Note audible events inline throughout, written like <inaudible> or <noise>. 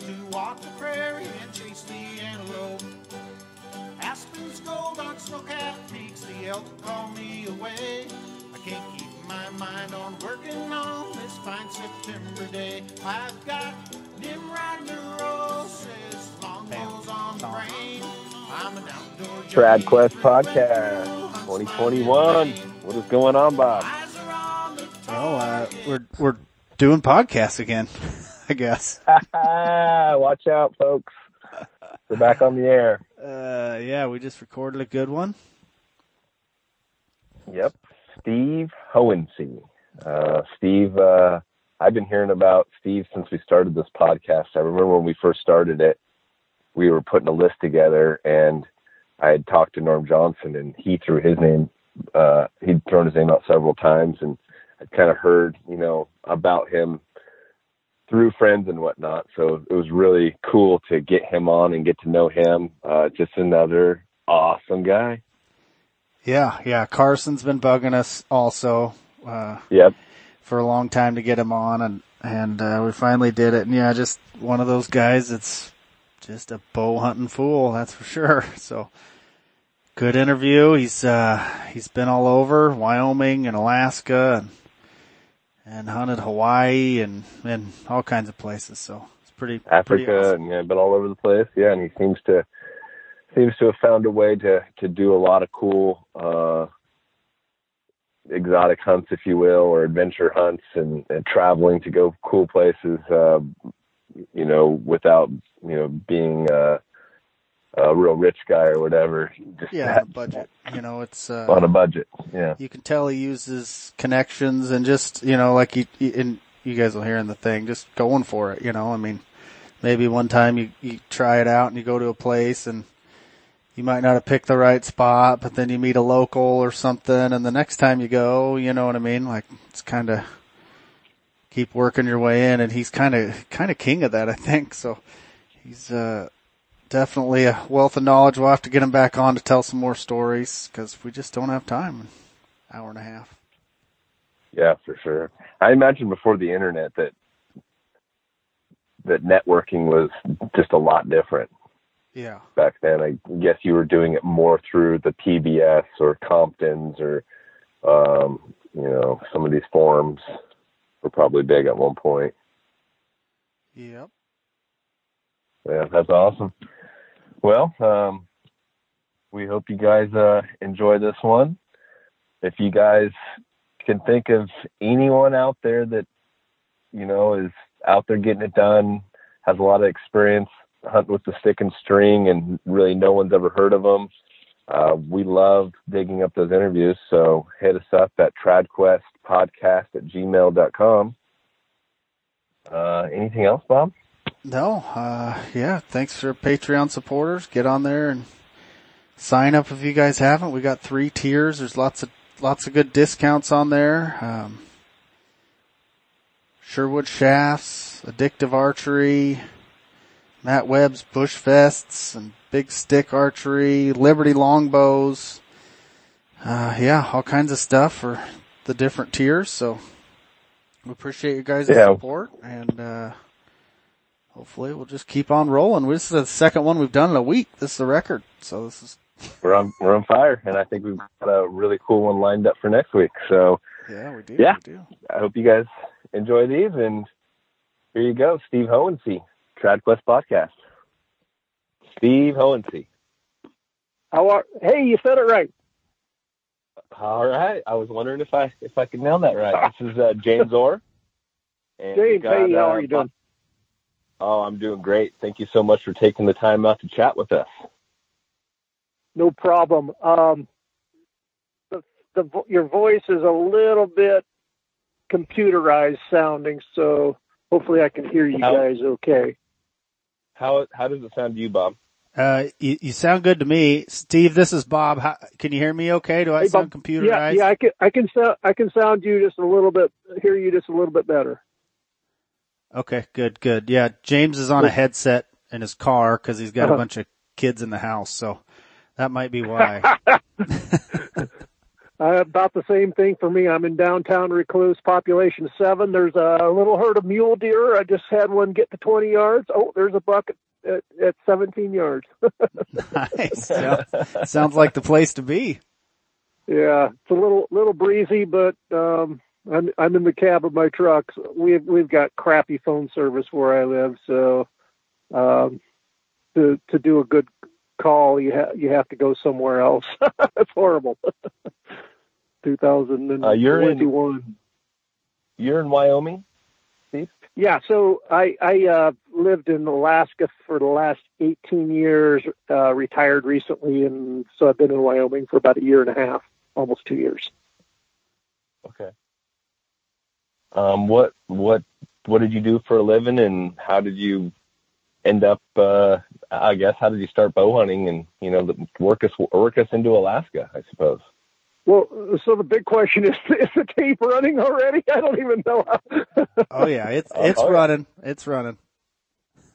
village to walk the prairie and chase the antelope. Aspens gold on snow-capped peaks, the elk call me away. I can't keep my mind on working on this fine September day. I've got Nimrod neurosis, longbows on the brain. I'm an outdoor Trad Quest Podcast 2021. What is going on, Bob? Oh, uh, we're we're doing podcasts again, <laughs> I guess. <laughs> Watch out, folks. We're back on the air. Uh, yeah, we just recorded a good one. Yep. Steve Hohensee. Uh, Steve, uh, I've been hearing about Steve since we started this podcast. I remember when we first started it, we were putting a list together and I had talked to Norm Johnson and he threw his name, uh, he'd thrown his name out several times and I'd kind of heard, you know, about him through friends and whatnot. So it was really cool to get him on and get to know him. Uh, just another awesome guy. Yeah, yeah. Carson's been bugging us also uh, Yep. for a long time to get him on, and and uh, we finally did it. And yeah, just one of those guys that's just a bow hunting fool, that's for sure. <laughs> So good interview. He's uh, he's been all over Wyoming and Alaska and and hunted Hawaii and and all kinds of places. So it's pretty pretty Africa awesome. and yeah, been all over the place. Yeah, and he seems to seems to have found a way to to do a lot of cool uh exotic hunts, if you will, or adventure hunts and, and traveling to go cool places. Uh, you know, without you know being uh, a real rich guy or whatever. Just Yeah, on a budget. You know, it's uh, on a budget. Yeah. you can tell he uses connections and just you know like he, he and you guys will hear in the thing just going for it you know i mean maybe one time you, you try it out and you go to a place and you might not have picked the right spot but then you meet a local or something and the next time you go you know what i mean like it's kind of keep working your way in and he's kind of kind of king of that i think so he's uh definitely a wealth of knowledge we'll have to get him back on to tell some more stories because we just don't have time hour and a half Yeah, for sure. I imagine before the internet that that networking was just a lot different yeah back then. I guess you were doing it more through the PBS or Comptons or um, you know, some of these forums were probably big at one point. yep Yeah, that's awesome. Well, um, we hope you guys uh, enjoy this one. If you guys can think of anyone out there that you know is out there getting it done, has a lot of experience hunting with the stick and string, and really no one's ever heard of them, uh, we love digging up those interviews. So hit us up at tradquestpodcast at gmail.com. Uh, anything else, Bob? No uh yeah thanks for patreon supporters. Get on there and sign up if you guys haven't. We got three tiers. There's lots of lots of good discounts on there. Um sherwood shafts addictive archery matt webb's bush vests and big stick archery liberty longbows. Uh yeah all kinds of stuff for the different tiers. So we appreciate you guys' Yeah. support and uh hopefully we'll just keep on rolling. This is the second one we've done in a week. This is the record. So this is, we're on we're on fire, and I think we've got a really cool one lined up for next week. So yeah, we do. Yeah. We do. I hope you guys enjoy these, and here you go, Steve Hohensee, TradQuest Podcast. Steve Hohensee. How are? Hey, you said it right. All right, I was wondering if I if I could nail that right. <laughs> This is uh, James Orr. And we've James, hey, how uh, are you doing? Oh, I'm doing great. Thank you so much for taking the time out to chat with us. No problem. Um, the the vo- your voice is a little bit computerized sounding, so hopefully I can hear you How- guys okay. How how does it sound to you, Bob? Uh, you, you sound good to me. Steve, this is Bob. How, can you hear me okay? Do I Hey, sound Bob. computerized? Yeah, yeah, I can I can sound I can sound you just a little bit, hear you just a little bit better. Okay, good, good. Yeah, James is on a headset in his car because he's got a Uh-huh. bunch of kids in the house, so that might be why. <laughs> <laughs> Uh, about the same thing for me. I'm in downtown Recluse, population seven. There's a little herd of mule deer. I just had one get to 20 yards. Oh, there's a buck at, at, at 17 yards. <laughs> nice. sounds like the place to be. Yeah, it's a little little breezy, but um, I'm I'm in the cab of my truck. We've we've got crappy phone service where I live, so um, to to do a good call, you have you have to go somewhere else. <laughs> That's horrible. 2021. <laughs> Uh, you're in. You're in Wyoming, Steve. Yeah, so I I uh, lived in Alaska for the last 18 years. Uh, retired recently, and so I've been in Wyoming for about a year and a half, almost two years. Okay. Um, what what what did you do for a living, and how did you end up? Uh, I guess how did you start bow hunting, and you know, work us work us into Alaska, I suppose. Well, so the big question is: <laughs> Is the tape running already? I don't even know. How. oh yeah, it's <laughs> it's oh, running. It's running.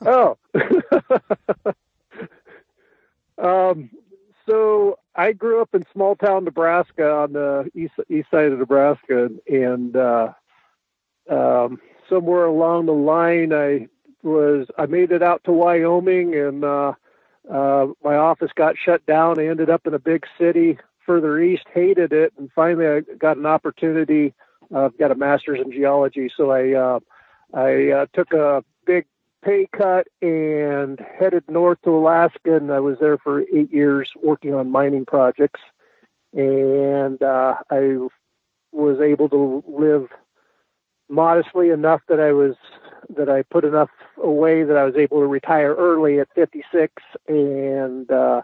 Oh. <laughs> um. So I grew up in small town Nebraska on the east east side of Nebraska, and uh, um, somewhere along the line, I was I made it out to Wyoming, and uh, uh, my office got shut down. I ended up in a big city further east, hated it, and finally I got an opportunity. Uh, I've got a master's in geology, so I uh, I uh, took a big pay cut and headed north to Alaska, and I was there for eight years working on mining projects, and uh, I was able to live modestly enough that I was that I put enough away that I was able to retire early at 56, and uh,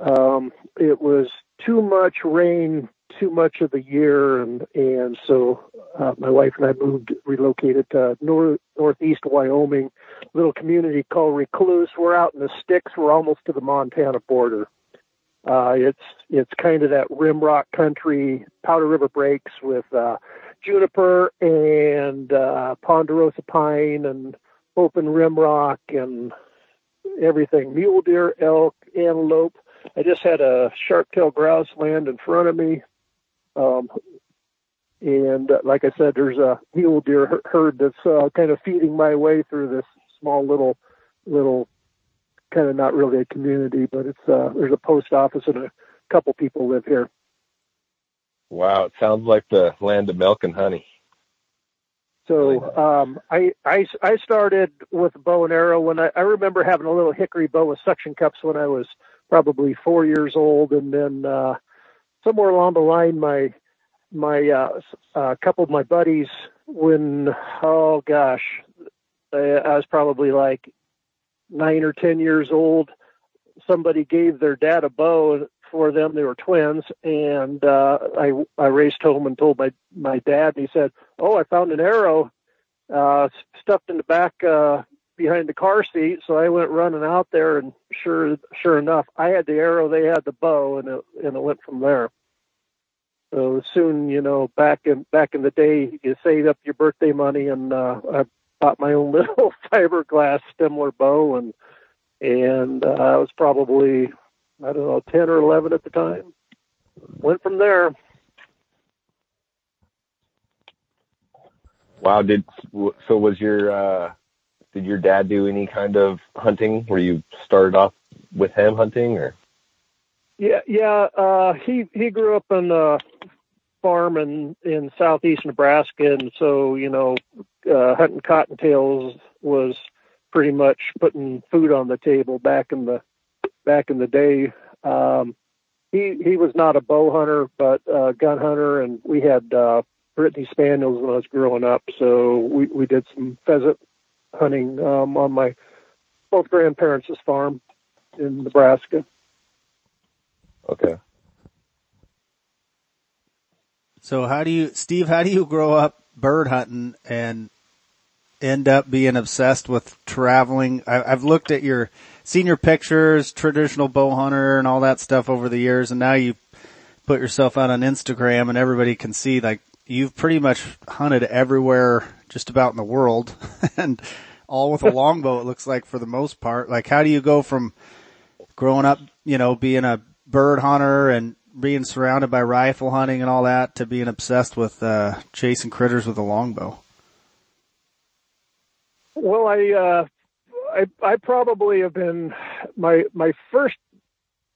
um, it was too much rain too much of the year, and and so uh, my wife and I moved relocated to north northeast Wyoming, little community called Recluse. We're out in the sticks. We're almost to the Montana border. Uh, it's it's kind of that rimrock country, Powder River breaks with uh, juniper and uh, ponderosa pine and open rimrock and everything. Mule deer, elk, antelope. I just had a sharp-tailed grouse land in front of me. Um, and uh, like I said, there's a mule deer herd that's uh, kind of feeding my way through this small little, little, kind of not really a community, but it's uh, there's a post office and a couple people live here. Wow, it sounds like the land of milk and honey. So um, I, I I started with bow and arrow when I, I remember having a little hickory bow with suction cups when I was probably four years old, and then uh, somewhere along the line, my my uh, a couple of my buddies, when oh gosh, I, I was probably like nine or ten years old. Somebody gave their dad a bow for them. They were twins, and uh, I I raced home and told my my dad, and he said, "Oh, I found an arrow uh, stuffed in the back uh, behind the car seat." So I went running out there, and sure sure enough, I had the arrow, they had the bow, and it and it went from there. So soon, you know, back in back in the day, you saved up your birthday money, and uh, I bought my own <laughs> little fiberglass Stemler bow, and and uh, I was probably I don't know, 10 or 11 at the time. Went from there. Wow. Did, so was your, uh, did your dad do any kind of hunting where you started off with him hunting or? Yeah, yeah. Uh, he, he grew up on a farm in, in southeast Nebraska. And so, you know, uh, hunting cottontails was pretty much putting food on the table back in the back in the day. Um, he he was not a bow hunter, but a gun hunter, and we had uh, Brittany spaniels when I was growing up. So we we did some pheasant hunting um, on my both grandparents' farm in Nebraska. Okay. So how do you, Steve? How do you grow up bird hunting and end up being obsessed with traveling? I, I've looked at your senior pictures, traditional bow hunter and all that stuff over the years, and now you put yourself out on Instagram and everybody can see like you've pretty much hunted everywhere just about in the world <laughs> and all with a <laughs> longbow it looks like for the most part. Like how do you go from growing up, you know, being a bird hunter and being surrounded by rifle hunting and all that to being obsessed with uh, chasing critters with a longbow? Well, I, uh, I, I probably have been my my first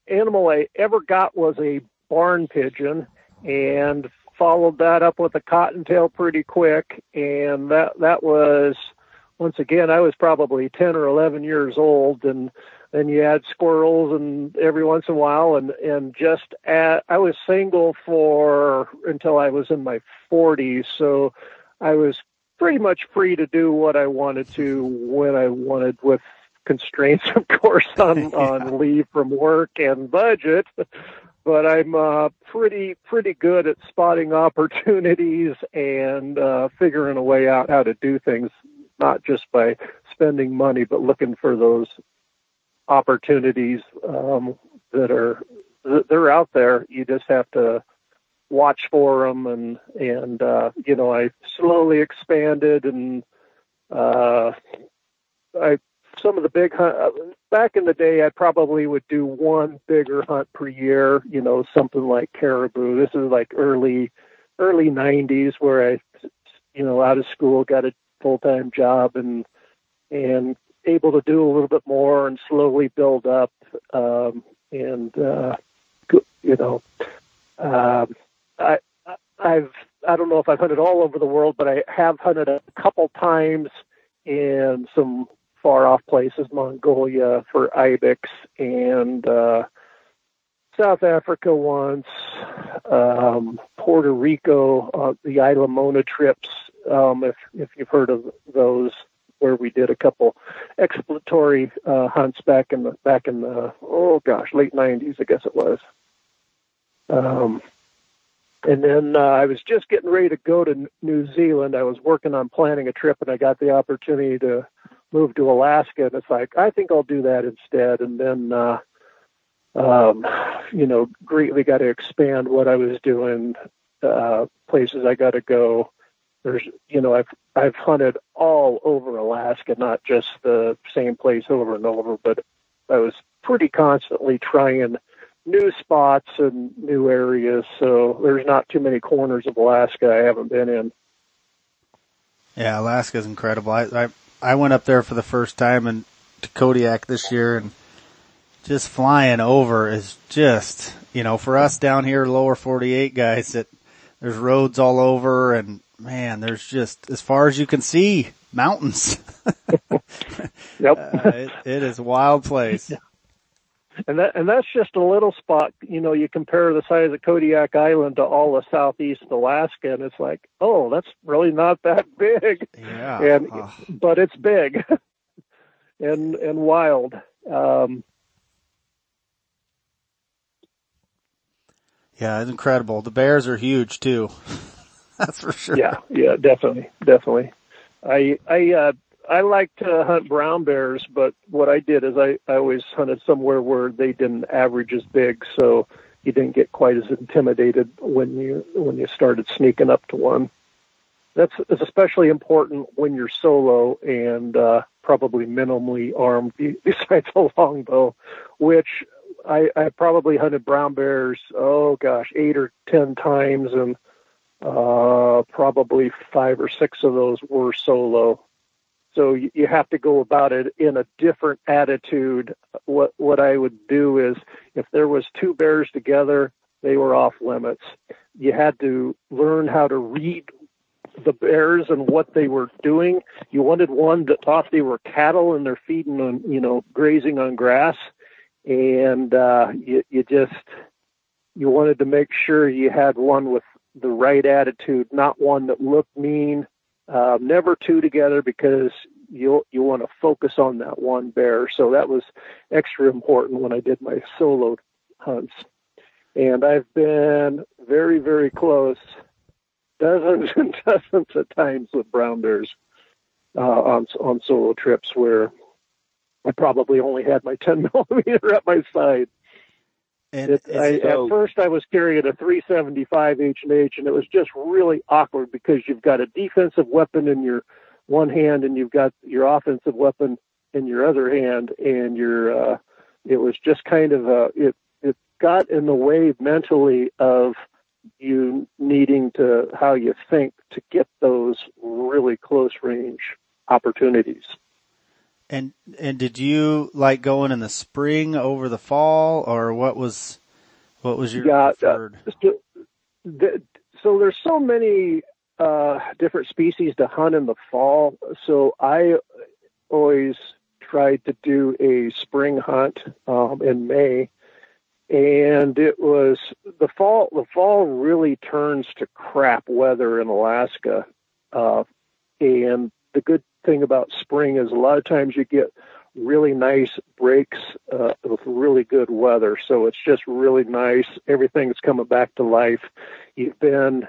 animal I ever got was a barn pigeon, and followed that up with a cottontail pretty quick, and that that was once again I was probably ten or eleven years old, and then you add squirrels and every once in a while, and and just at, I was single for until I was in my forties, so I was pretty much free to do what I wanted to when I wanted with constraints, <laughs> of course, on, <laughs> yeah. on leave from work and budget. But I'm uh, pretty pretty good at spotting opportunities and uh, figuring a way out how to do things, not just by spending money, but looking for those opportunities um, that are they're out there. You just have to watch for them and and uh, you know I slowly expanded and uh, I some of the big hunt uh, back in the day I probably would do one bigger hunt per year you know something like caribou. This is like early early 90s where I you know out of school got a full time job and and able to do a little bit more and slowly build up um, and uh, you know um, I, I've I don't know if I've hunted all over the world, but I have hunted a couple times in some far off places, Mongolia for ibex and uh, South Africa once, um, Puerto Rico, uh, the Isla Mona trips. Um, if if you've heard of those, where we did a couple exploratory uh, hunts back in the back in the oh gosh late '90s, I guess it was. Um, and then uh, I was just getting ready to go to New Zealand. I was working on planning a trip, and I got the opportunity to move to Alaska. And it's like I think I'll do that instead. And then, uh, um, you know, greatly got to expand what I was doing, uh, places I got to go. There's, you know, I've I've hunted all over Alaska, not just the same place over and over, but I was pretty constantly trying new spots and new areas. So there's not too many corners of Alaska I haven't been in. Yeah, Alaska is incredible. I, I I went up there for the first time in to Kodiak this year, and just flying over is just you know for us down here lower 48 guys that there's roads all over and man there's just as far as you can see mountains <laughs> <laughs> yep uh, it, it is a wild place <laughs> and that and that's just a little spot. You know, you compare the size of Kodiak Island to all of southeast Alaska, and it's like, oh, that's really not that <laughs> big. Yeah. And oh. but it's big <laughs> and and wild. Um, yeah, it's incredible. The bears are huge too. <laughs> that's for sure. Yeah, yeah, definitely, definitely. I I uh, I like to hunt brown bears, but what I did is I, I always hunted somewhere where they didn't average as big, so you didn't get quite as intimidated when you when you started sneaking up to one. That's especially important when you're solo and uh, probably minimally armed, <laughs> besides a longbow, which I, I probably hunted brown bears. Oh gosh, eight or ten times, and uh, probably five or six of those were solo. So you have to go about it in a different attitude. What what I would do is if there was two bears together, they were off limits. You had to learn how to read the bears and what they were doing. You wanted one that thought they were cattle and they're feeding on, you know, grazing on grass. And uh, you, you just you wanted to make sure you had one with the right attitude, not one that looked mean um, never two together because you you want to focus on that one bear. So that was extra important when I did my solo hunts. And I've been very very close, <laughs> dozens and dozens of times with brown bears uh, on on solo trips where I probably only had my <laughs> 10 millimeter at my side. And it, I, so, at first, I was carrying a 375 H and H, and it was just really awkward because you've got a defensive weapon in your one hand, and you've got your offensive weapon in your other hand, and you're. Uh, it was just kind of a. It it got in the way mentally of you needing to how you think to get those really close range opportunities. And and did you like going in the spring over the fall, or what was what was your yeah, preferred? Uh, so, the, so there's so many uh, different species to hunt in the fall. So I always tried to do a spring hunt um, in May, and it was the fall. The fall really turns to crap weather in Alaska, uh, and the good thing about spring is a lot of times you get really nice breaks uh, with really good weather. So it's just really nice. Everything's coming back to life. You've been,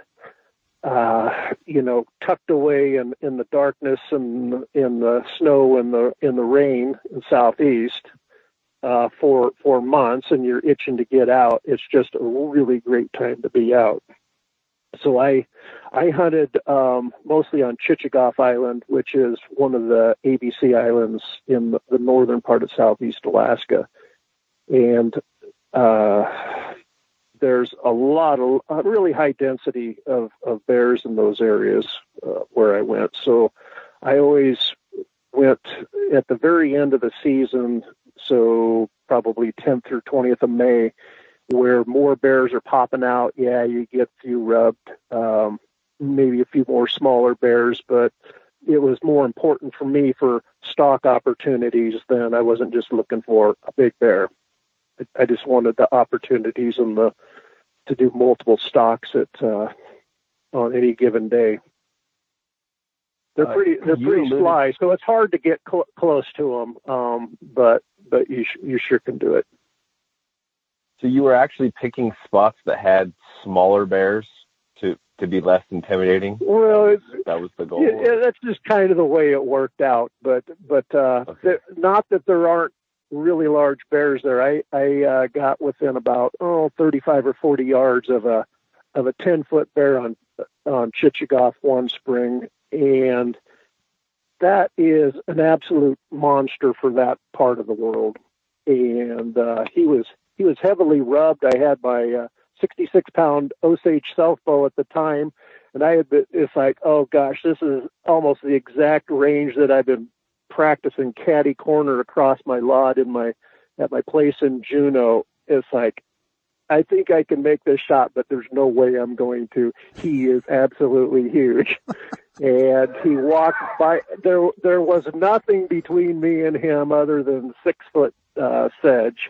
uh, you know, tucked away in, in the darkness and in the snow and the in the rain in southeast uh, for for months, and you're itching to get out. It's just a really great time to be out. So I I hunted um, mostly on Chichagof Island, which is one of the ABC islands in the, the northern part of southeast Alaska, and uh, there's a lot of a really high density of, of bears in those areas uh, where I went. So I always went at the very end of the season, so probably 10th or 20th of May, where more bears are popping out. Yeah, you get a few rubbed, um, maybe a few more smaller bears, but it was more important for me for stalk opportunities than I wasn't just looking for a big bear. I, I just wanted the opportunities and the to do multiple stalks at uh, on any given day. They're Uh, pretty they're pretty sly, so it's hard to get cl- close to them. Um, but but you sh- you sure can do it. So you were actually picking spots that had smaller bears to to be less intimidating. Well, That was the goal. Yeah, that's just kind of the way it worked out. But but uh, Okay. there, not that there aren't really large bears there. I I uh, got within about oh 35 or 40 yards of a of a 10 foot bear on on Chichagof one spring, and that is an absolute monster for that part of the world. And uh, he was he was heavily rubbed. I had my uh, 66 pound Osage self bow at the time and I had been, it's like, oh gosh, this is almost the exact range that I've been practicing caddy corner across my lot in my at my place in Juneau. It's like, I think I can make this shot, but there's no way I'm going to. He is absolutely huge, <laughs> and he walked by. There, there was nothing between me and him other than six foot uh, sedge.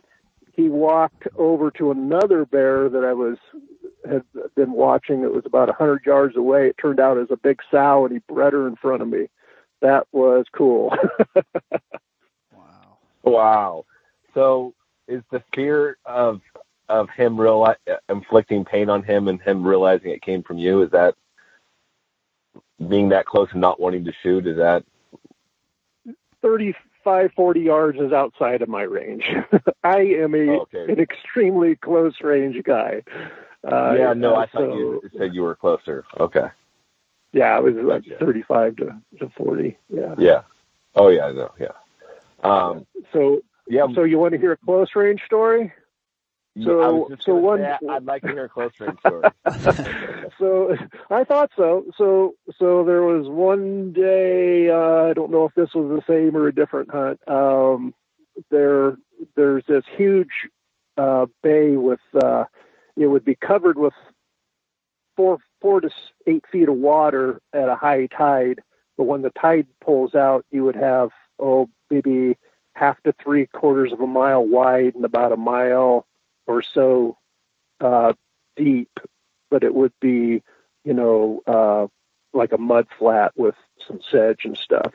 He walked over to another bear that I was had been watching. It was about a hundred yards away. It turned out as a big sow, and he bred her in front of me. That was cool. Wow. <laughs> Wow. So is the fear of of him reali- inflicting pain on him and him realizing it came from you? Is that being that close and not wanting to shoot? Is that 35, 40 yards is outside of my range. <laughs> I am a okay? an extremely close range guy. Uh, yeah, no, I thought so, you said you were closer. Okay. Yeah, it was like Gotcha. 35 to, to 40. Yeah. Yeah. Oh yeah, no, yeah. Um So, yeah, so you want to hear a close range story? So, I was so- just so gonna one- say, I'd like to hear a close range story. <laughs> <laughs> so I thought so. So so there was one day. Uh, I don't know if this was the same or a different hunt. Um, there there's this huge uh, bay with uh, it would be covered with four four to eight feet of water at a high tide. But when the tide pulls out, you would have oh maybe half to three quarters of a mile wide and about a mile or so uh, deep but it would be, you know, uh, like a mud flat with some sedge and stuff.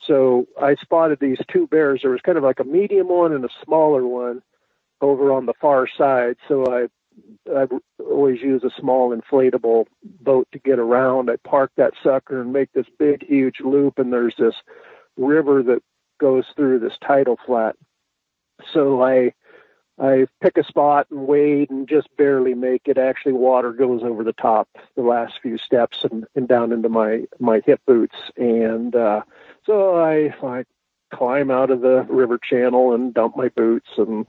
So I spotted these two bears. There was kind of like a medium one and a smaller one over on the far side. So I I always use a small inflatable boat to get around. I park that sucker and make this big, huge loop, and there's this river that goes through this tidal flat. So I I pick a spot and wade and just barely make it. Actually, water goes over the top the last few steps and, and down into my my hip boots. And uh, so I I climb out of the river channel and dump my boots and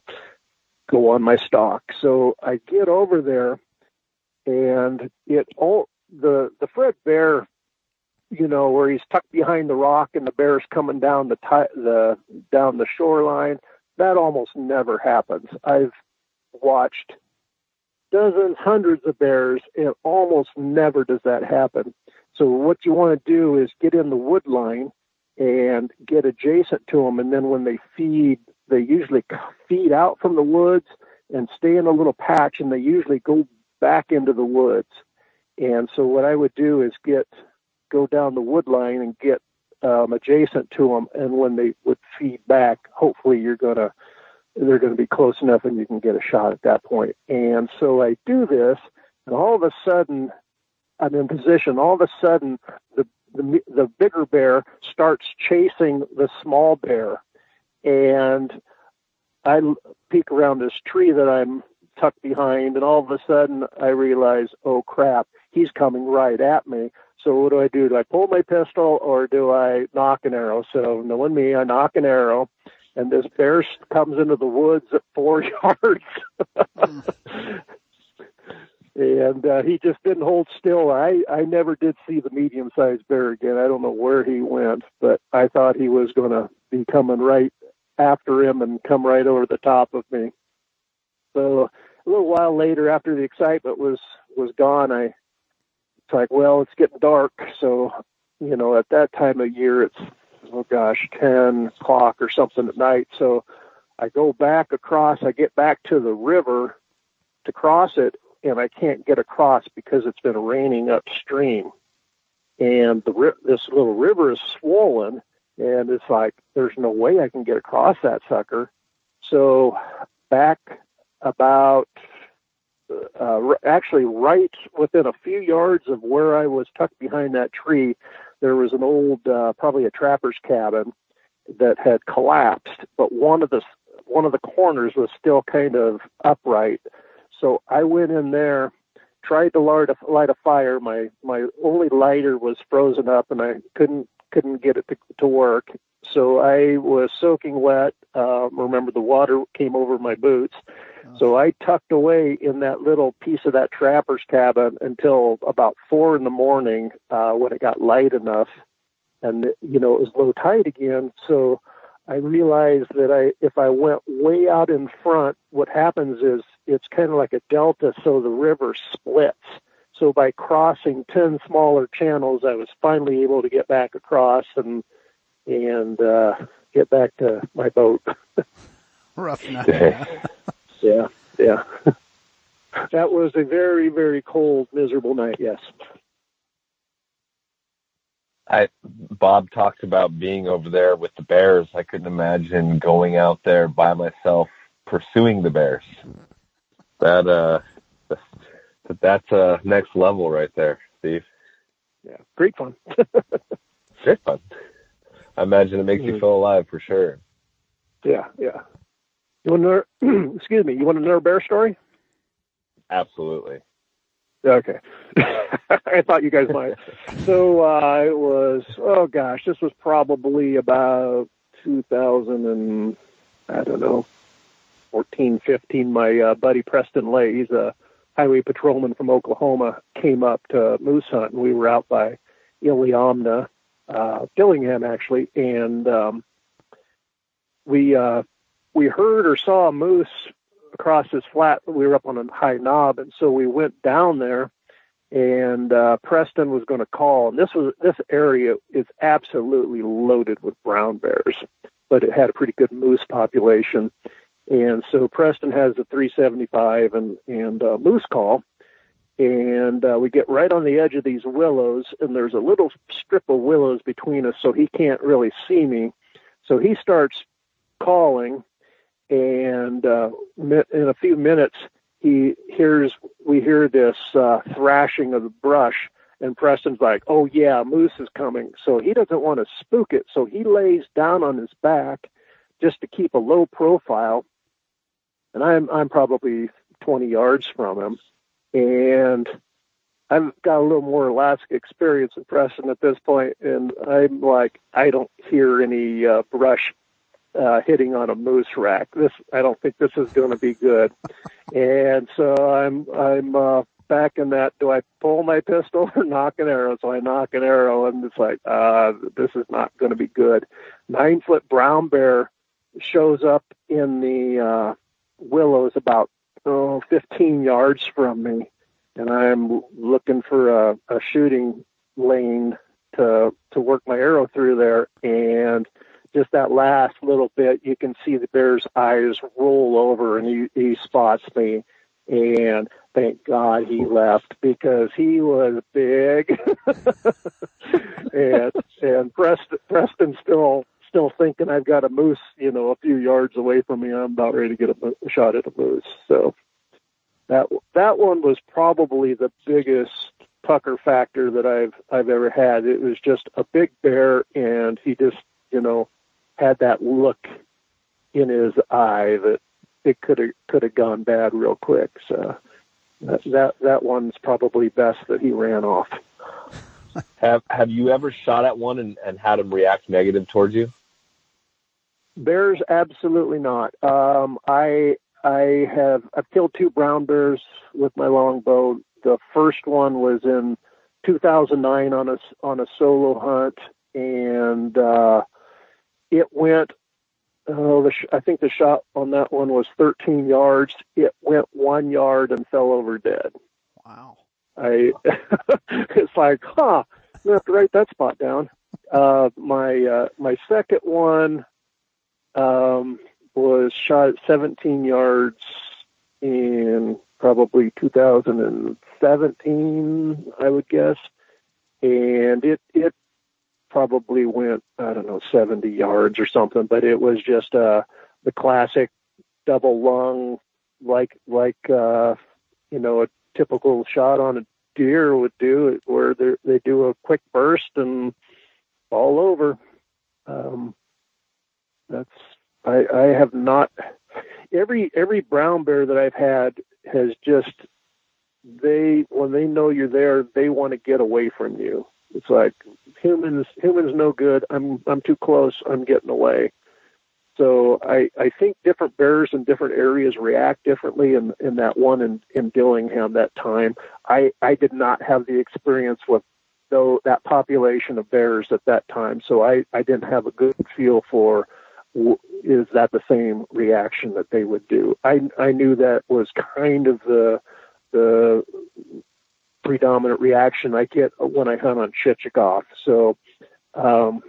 go on my stalks. so I get over there, and it all the the Fred bear, you know, where he's tucked behind the rock and the bear's coming down the ti- the down the shoreline. That almost never happens. I've watched dozens, hundreds of bears, and almost never does that happen. So what you want to do is get in the wood line and get adjacent to them, and then when they feed, they usually feed out from the woods and stay in a little patch, and they usually go back into the woods. And so what I would do is get go down the wood line and get um, adjacent to them, and when they would feed back, hopefully you're gonna they're going to be close enough, and you can get a shot at that point. And so I do this, and all of a sudden I'm in position. All of a sudden the the, the bigger bear starts chasing the small bear, and I peek around this tree that I'm tucked behind, and all of a sudden I realize, oh crap, he's coming right at me. So what do I do? Do I pull my pistol or do I nock an arrow? So knowing me, I nock an arrow, and this bear comes into the woods at four <laughs> yards. and uh, he just didn't hold still. I I never did see the medium sized bear again. I don't know where he went, but I thought he was going to be coming right after him and come right over the top of me. So a little while later, after the excitement was was gone, I it's like, well, it's getting dark, so you know, at that time of year, it's oh gosh, ten o'clock or something at night. So I go back across. I get back to the river to cross it, and I can't get across because it's been raining upstream. And the this little river is swollen, and it's like there's no way I can get across that sucker. So back about uh, actually right within a few yards of where I was tucked behind that tree, there was an old, uh, probably a trapper's cabin that had collapsed, but one of the one of the corners was still kind of upright so I went in there, tried to light a, light a fire. My my only lighter was frozen up, and I couldn't couldn't get it to, to work. So I was soaking wet. Uh, remember, the water came over my boots. Oh. So I tucked away in that little piece of that trapper's cabin until about four in the morning uh, when it got light enough, and you know it was low tide again. So I realized that I, if I went way out in front, what happens is it's kind of like a delta, so the river splits. So by crossing ten smaller channels, I was finally able to get back across and and uh, get back to my boat. <laughs> Rough night. <laughs> <laughs> yeah, yeah. <laughs> that was a very, very cold, miserable night. Yes. I Bob talked about being over there with the bears. I couldn't imagine going out there by myself pursuing the bears. That uh, that's uh next level right there, Steve. Yeah, great fun. <laughs> great fun. I imagine it makes mm-hmm. you feel alive for sure. Yeah, yeah. You want know? <clears throat> excuse me. You want to know a bear story? Absolutely. Okay. <laughs> I thought you guys might. So uh, it was, oh gosh, this was probably about 2000 and, I don't know, 14, 15. My uh, buddy Preston Lay, he's a highway patrolman from Oklahoma, came up to moose hunt, and we were out by Iliamna, uh, Dillingham actually, and um, we uh, we heard or saw a moose across this flat. We were up on a high knob, and so we went down there. And uh, Preston was going to call, and this was this area is absolutely loaded with brown bears, but it had a pretty good moose population. And so Preston has a 375 and and moose call, and uh, we get right on the edge of these willows, and there's a little strip of willows between us, so he can't really see me. So he starts calling, and uh, in a few minutes he hears we hear this uh, thrashing of the brush and Preston's like, "Oh yeah, moose is coming." So he doesn't want to spook it, so he lays down on his back just to keep a low profile. And I'm I'm probably 20 yards from him, and I've got a little more Alaska experience than Preston at this point, and I'm like, I don't hear any uh, brush uh, hitting on a moose rack. This I don't think this is going to be good. and so I'm I'm uh, back in that. Do I pull my pistol or <laughs> nock an arrow? So I nock an arrow, and it's like, uh, this is not going to be good. Nine foot brown bear shows up in the uh, willows about oh, 15 yards from me, and I'm looking for a, a shooting lane to to work my arrow through there, and just that last little bit, you can see the bear's eyes roll over, and he he spots me, and thank God he left because he was big, <laughs> and and Preston Preston still still thinking I've got a moose, you know, a few yards away from me. I'm about ready to get a, a shot at a moose. So that that one was probably the biggest pucker factor that I've I've ever had. It was just a big bear, and he just you know had that look in his eye that it could have could have gone bad real quick. So that that that one's probably best that he ran off. have Have you ever shot at one and, and had him react negative towards you? Bears, absolutely not. Um, I I have I've killed two brown bears with my longbow. The first one was in 2009 on a on a solo hunt, and uh, it went. Oh, the sh- I think the shot on that one was 13 yards. It went one yard and fell over dead. Wow. I <laughs> it's like, huh? You have to write that spot down. Uh, my uh, my second one um, was shot at 17 yards in probably 2017, I would guess, and it it probably went I don't know 70 yards or something, but it was just uh, the classic double lung, like like uh, you know a typical shot on a deer would do, where they do a quick burst and all over. Um, that's I, I have not every every brown bear that I've had has just they when they know you're there they want to get away from you. It's like humans humans no good. I'm I'm too close. I'm getting away. So I I think different bears in different areas react differently. In in that one in in Dillingham that time, I I did not have the experience with though that population of bears at that time. So I I didn't have a good feel for is that the same reaction that they would do? I I knew that was kind of the the predominant reaction I get when I hunt on Chichagof. So um,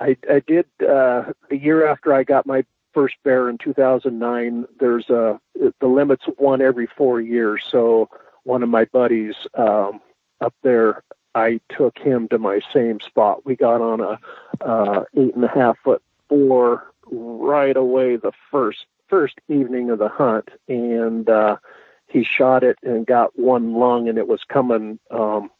I I did uh, the year after I got my first bear in 2009. There's a the limit's one every four years. So one of my buddies um, up there I took him to my same spot. We got on a uh, eight and a half foot for right away the first first evening of the hunt, and uh, he shot it and got one lung, and it was coming um,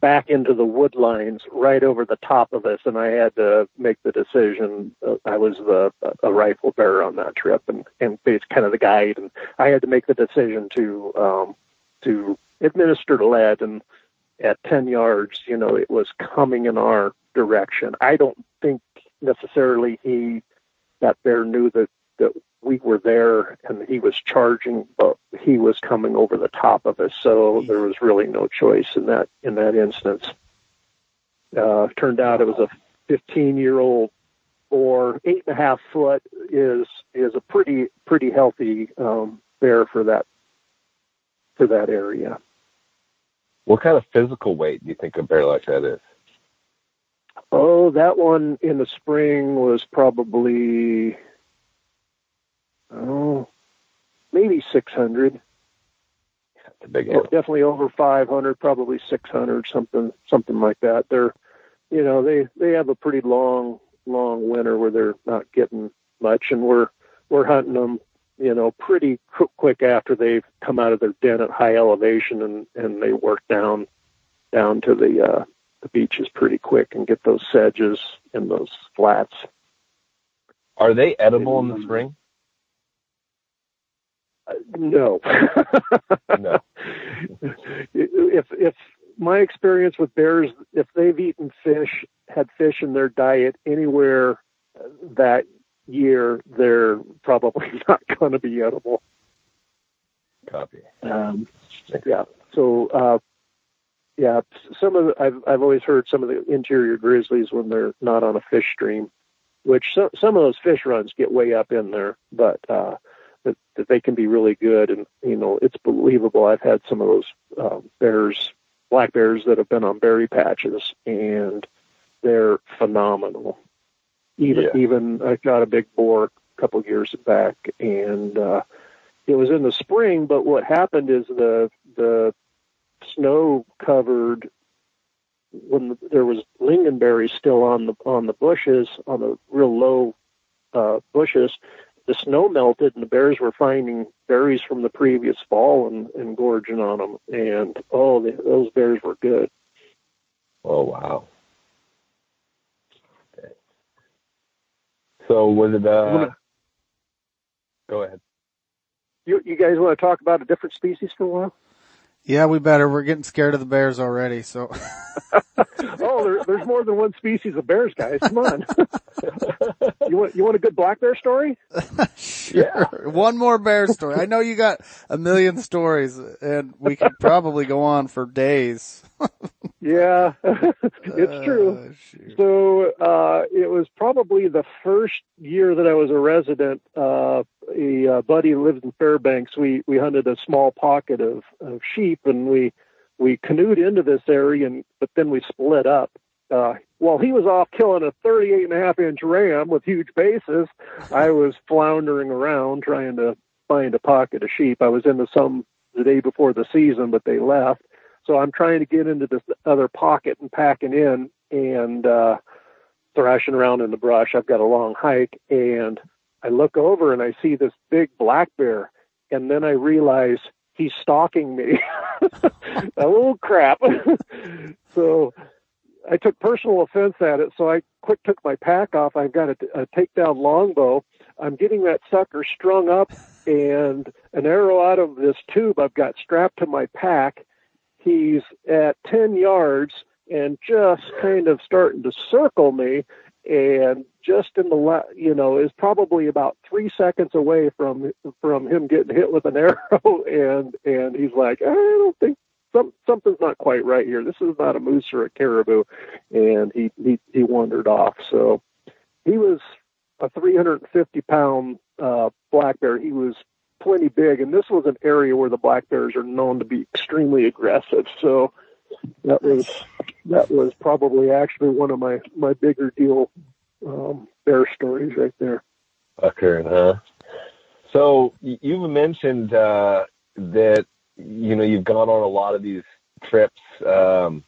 back into the wood lines right over the top of us, and I had to make the decision. Uh, I was the a rifle bearer on that trip, and and kind of the guide, and I had to make the decision to um, to administer the lead, and at ten yards, you know, it was coming in our direction. I don't think necessarily he that bear knew that that we were there and he was charging, but he was coming over the top of us. So there was really no choice in that in that instance. Uh, turned out it was a 15 year old or eight and a half foot is is a pretty pretty healthy um, bear for that for that area. What kind of physical weight do you think a bear like that is? Oh, that one in the spring was probably oh maybe six hundred. That's a big definitely over five hundred, probably six hundred, something something like that. They're you know, they they have a pretty long long winter where they're not getting much and we're we're hunting them, you know, pretty quick after they've come out of their den at high elevation and and they work down down to the uh the beaches pretty quick and get those sedges in those flats. Are they edible in the spring? Uh, no. no. <laughs> if if my experience with bears, if they've eaten fish, had fish in their diet anywhere that year, they're probably <laughs> not going to be edible. Copy. Um, yeah. So, uh, yeah, some of the, I've I've always heard some of the interior grizzlies when they're not on a fish stream, which some some of those fish runs get way up in there, but uh, that, that they can be really good, and you know it's believable. I've had some of those uh, bears, black bears that have been on berry patches, and they're phenomenal. Even Yeah. even I got a big boar a couple years back, and uh, it was in the spring. But what happened is the the snow covered when there was lingonberries still on the on the bushes on the real low uh, bushes. The snow melted, and the bears were finding berries from the previous fall and, and gorging on them. And oh, the, those bears were good. Oh wow. Okay. So was it? Uh, wanna- go ahead. You you guys want to talk about a different species for a while? Yeah, we better. We're getting scared of the bears already. So <laughs> oh, there, there's more than one species of bears, guys. Come on. <laughs> you want you want a good black bear story? <laughs> sure. One more bear story. I know you got a million stories and we could probably go on for days. Yeah, <laughs> it's true. Uh. So uh, it was probably the first year that I was a resident. Uh, a uh, buddy who lived in Fairbanks. We we hunted a small pocket of, of sheep, and we we canoed into this area, and but then we split up. Uh, while he was off killing a 38 and a half inch ram with huge bases, I <laughs> was floundering around trying to find a pocket of sheep. I was into some the day before the season, but they left. So I'm trying to get into this other pocket and packing in and uh, thrashing around in the brush. I've got a long hike and I look over and I see this big black bear. And then I realize he's stalking me. <laughs> oh, crap. <laughs> so I took personal offense at it. So I quick took my pack off. I've got a, a takedown longbow. I'm getting that sucker strung up and an arrow out of this tube I've got strapped to my pack he's at 10 yards and just kind of starting to circle me. And just in the la- you know is probably about three seconds away from from him getting hit with an <laughs> arrow. And and he's like i don't think some something's not quite right here. This is not a moose or a caribou. And he he, he wandered off. So he was a 350 pound uh black bear. He was plenty big, and this was an area where the black bears are known to be extremely aggressive. So that was that was probably actually one of my my bigger deal um, bear stories right there. Occurred, huh? So you've mentioned uh, that you know you've gone on a lot of these trips, um,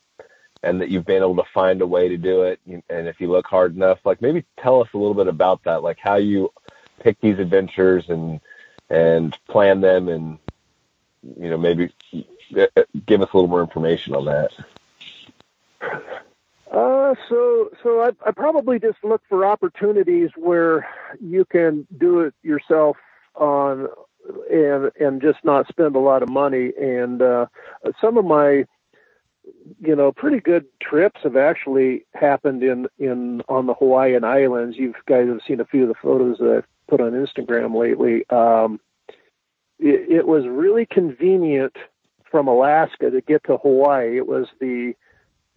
and that you've been able to find a way to do it. And if you look hard enough, like maybe tell us a little bit about that, like how you pick these adventures and and plan them, and you know maybe give us a little more information on that. Uh, so so I, I probably just look for opportunities where you can do it yourself on and and just not spend a lot of money. And uh, some of my you know pretty good trips have actually happened in in on the Hawaiian Islands. You guys have seen a few of the photos that I've put on Instagram lately. Um, it, it was really convenient from Alaska to get to Hawaii. It was the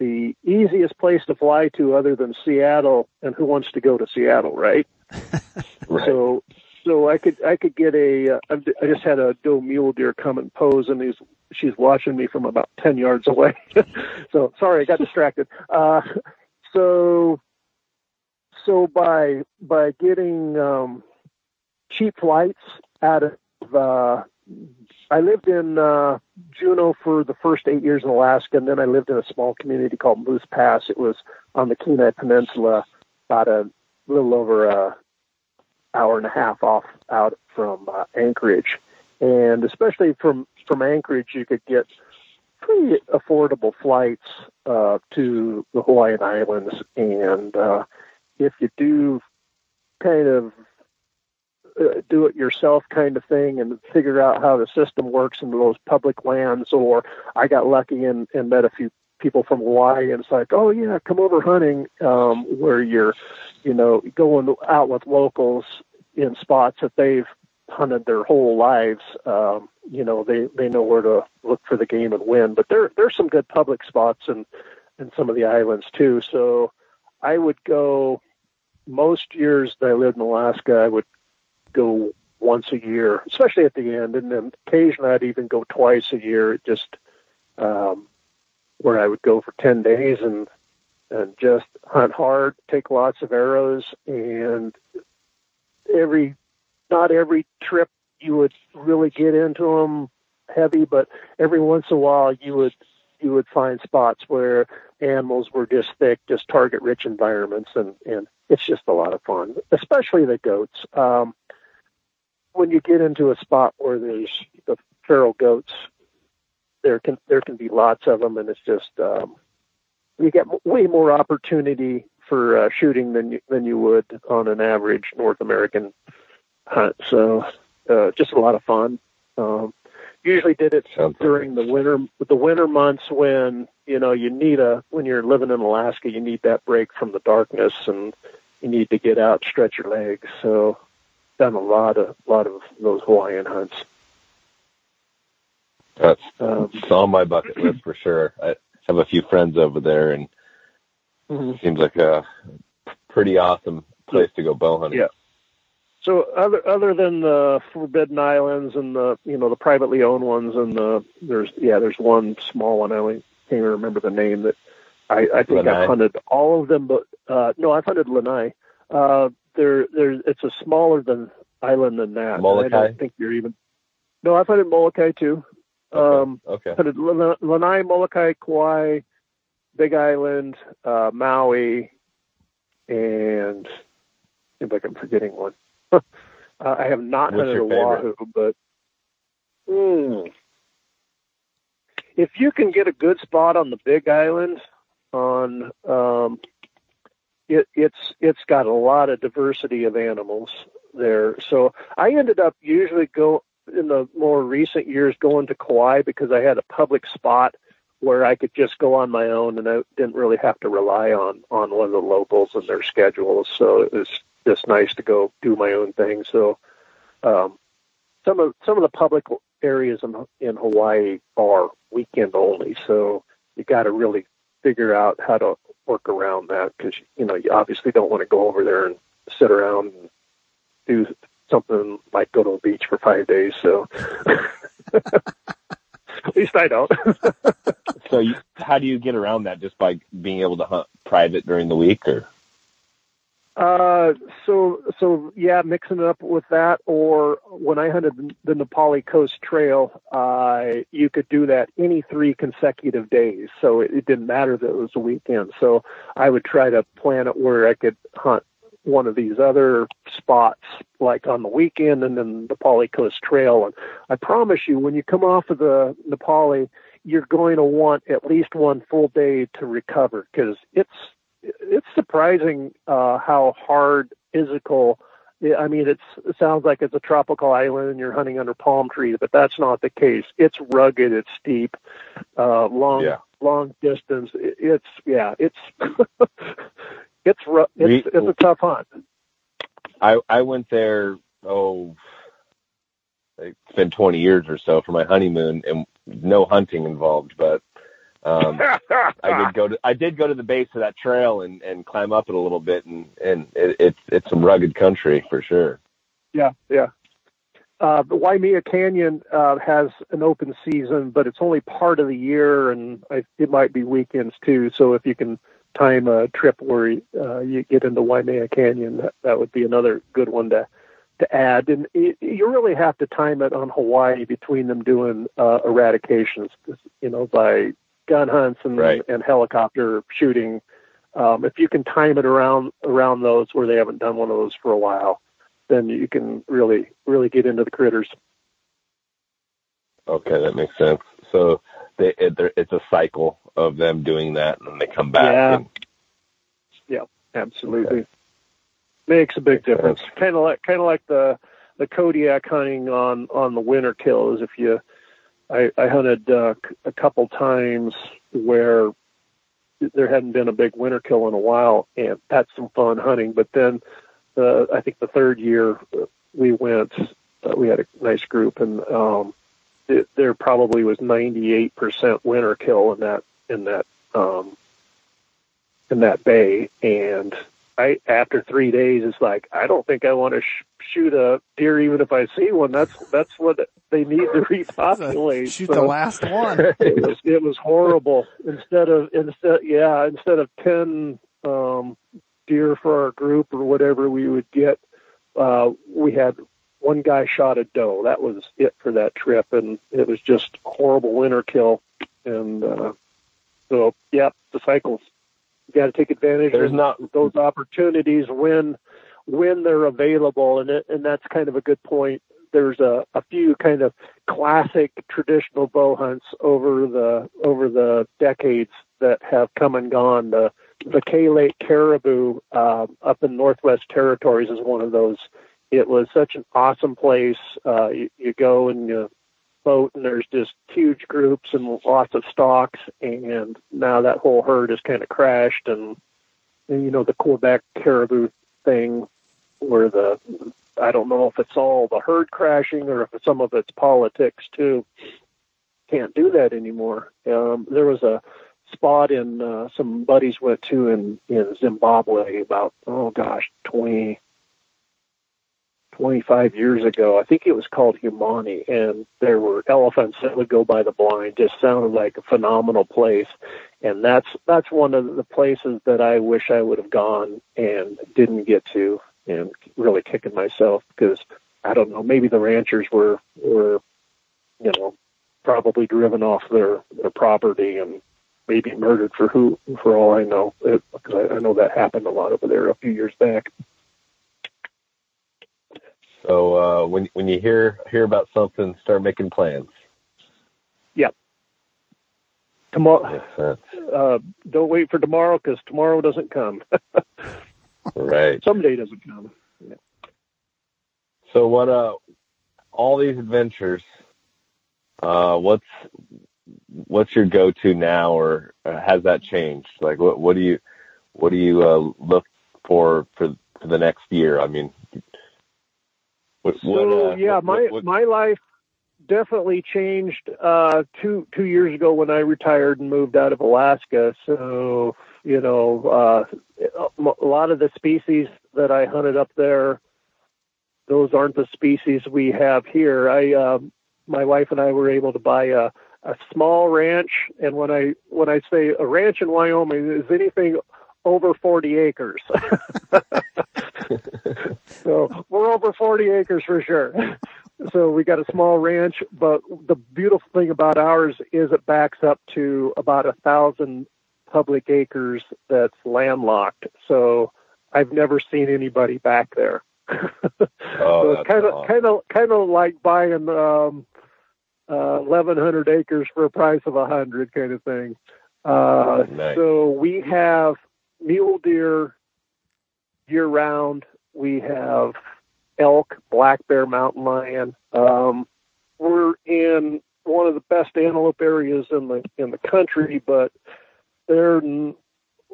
the easiest place to fly to other than Seattle and who wants to go to Seattle, right? <laughs> Right. So so I could I could get a uh, I've- just had a doe mule deer come and pose and he's she's watching me from about 10 yards away. <laughs> so sorry, I got distracted. <laughs> Uh so so by by getting um cheap flights out of uh I lived in uh Juneau for the first eight years in Alaska, and then I lived in a small community called Moose Pass. It was on the Kenai Peninsula, about a little over a hour and a half off out from uh, Anchorage, and especially from from Anchorage, you could get pretty affordable flights uh, to the Hawaiian Islands, and uh, if you do kind of uh, do it yourself kind of thing and figure out how the system works in those public lands or I got lucky and, and met a few people from Hawaii and it's like, oh yeah, come over hunting um, where you're, you know, going out with locals in spots that they've hunted their whole lives, um, you know, they they know where to look for the game and win. But there there's some good public spots in in some of the islands too. So I would go most years that I lived in Alaska. I would go once a year, especially at the end, and then occasionally I'd even go twice a year. Just um, where I would go for ten days and and just hunt hard, take lots of arrows, and every not every trip you would really get into them heavy, but every once in a while you would you would find spots where animals were just thick, just target rich environments, and and it's just a lot of fun, especially the goats. Um, when you get into a spot where there's the feral goats, there can there can be lots of them, and it's just um, you get way more opportunity for uh, shooting than you, than you would on an average North American hunt. So uh, just a lot of fun. Um, usually did it Sounds during the winter the winter months when you know you need a when you're living in Alaska you need that break from the darkness and you need to get out stretch your legs. So done a lot of lot of those Hawaiian hunts. That's Um, it's on my bucket list for sure. I have a few friends over there, and mhm. it seems like a pretty awesome place to go bow hunting. Yeah. So other other than the Forbidden Islands and the you know the privately owned ones and the there's yeah there's one small one I only can't even remember the name that I I think Lanai. I've hunted all of them but uh no I've hunted Lanai. Uh there there it's a smaller than island than that. and I don't think you're even No, I've hunted Molokai too. Okay. Um Okay. hunted Lan- Lanai, Molokai, Kauai, Big Island, uh, Maui, and seems like I'm forgetting one. <laughs> uh, I have not What's hunted your Oahu, but mm, if you can get a good spot on the Big Island, on um, it, it's it's got a lot of diversity of animals there. So I ended up usually go in the more recent years going to Kauai because I had a public spot where I could just go on my own and I didn't really have to rely on on one of the locals and their schedules. So it was just nice to go do my own thing. So um, some of some of the public areas in in Hawaii are weekend only. So you got to really figure out how to work around that because you know you obviously don't want to go over there and sit around and do something like go to a beach for five days. So at least I don't. So, you, how do you get around that? Just by being able to hunt private during the week, or Uh, so so yeah, mixing it up with that, or when I hunted the Napali Coast Trail, uh, you could do that any three consecutive days. So it, it didn't matter that it was a weekend. So I would try to plan it where I could hunt one of these other spots, like on the weekend, and then the Napali Coast Trail. And I promise you, when you come off of the Napali, you're going to want at least one full day to recover because it's it's surprising uh, how hard physical. I mean, it's, it sounds like it's a tropical island and you're hunting under palm trees, but that's not the case. It's rugged, it's steep, uh, long, Yeah. long distance. It, it's yeah, it's <laughs> it's ru- We- it's it's a tough hunt. I I went there. Oh, it's been 20 years or so for my honeymoon, and no hunting involved, but. Um, <laughs> I did go to I did go to the base of that trail and, and climb up it a little bit and and it, it's it's some rugged country for sure. Yeah, yeah. Uh, the Waimea Canyon uh, has an open season, but it's only part of the year, and I, it might be weekends too. So if you can time a trip where uh, you get into Waimea Canyon, that, that would be another good one to to add. And it, you really have to time it on Hawaii between them doing uh, eradications, you know, by gun hunts and Right. and helicopter shooting. Um, if you can time it around around those where they haven't done one of those for a while, then you can really really get into the critters. Okay, that makes sense. So they it, there- it's a cycle of them doing that and then they come back. Yeah. And, Absolutely, makes a big difference. Kind of like kind of like the the Kodiak hunting on on the winter kills. If you, I, I hunted uh, a couple times where there hadn't been a big winter kill in a while, and that's some fun hunting. But then, uh, I think the third year uh, we went uh, we had a nice group, and um, it, there probably was 98% winter kill in that in that um, in that bay, and I after three days, it's like I don't think I want to sh- shoot a deer even if I see one. That's that's what they need to <laughs> repopulate. Shoot So the last <laughs> one. it was it was horrible. Instead of instead yeah instead of ten um, deer for our group or whatever we would get, uh, we had one guy shot a doe. That was it for that trip, and it was just horrible winter kill. And uh, so yeah, the cycles. You got to take advantage There's of not those opportunities when when they're available, and it, and that's kind of a good point. There's a, a few kind of classic traditional bow hunts over the over the decades that have come and gone. The the K Lake Caribou uh, up in Northwest Territories is one of those. It was such an awesome place. Uh, you, you go and you boat, and there's just huge groups and lots of stalks. And now that whole herd has kind of crashed, and, and you know the Quebec Caribou thing, where the I don't know if it's all the herd crashing or if some of it's politics too. Can't do that anymore. Um, there was a spot in uh, some buddies went to in in Zimbabwe about oh gosh 20 25 years ago. I think it was called Humani, and there were elephants that would go by the blind. Just sounded like a phenomenal place, and that's that's one of the places that I wish I would have gone and didn't get to, and really kicking myself because I don't know. Maybe the ranchers were were, you know, probably driven off their their property and maybe murdered for who for all I know. Because I, I know that happened a lot over there a few years back. So uh, when when you hear hear about something, start making plans. Tomorrow, Makes sense. uh, don't wait for tomorrow because tomorrow doesn't come. <laughs> Right. Someday doesn't come. So what? Uh, all these adventures. Uh, what's what's your go-to now, or uh, has that changed? Like, what what do you what do you uh, look for for for the next year? I mean, what, So what, uh, yeah, what- my what- what- my life definitely changed uh, two two years ago when I retired and moved out of Alaska. So you know, uh, a lot of the species that I hunted up there, those aren't the species we have here. I um, my wife and I were able to buy a a small ranch, and when I when I say a ranch in Wyoming is anything over 40 acres. <laughs> so we're over 40 acres for sure. So we got a small ranch, but the beautiful thing about ours is it backs up to about a thousand public acres that's landlocked. So I've never seen anybody back there. <laughs> Oh, so it's kind of kind of kind of like buying um, uh, 1,100 acres for a price of a hundred, kind of thing. Uh, Nice. So we have mule deer year round. We have elk, black bear, mountain lion. Um, we're in one of the best antelope areas in the in the country, but they're n-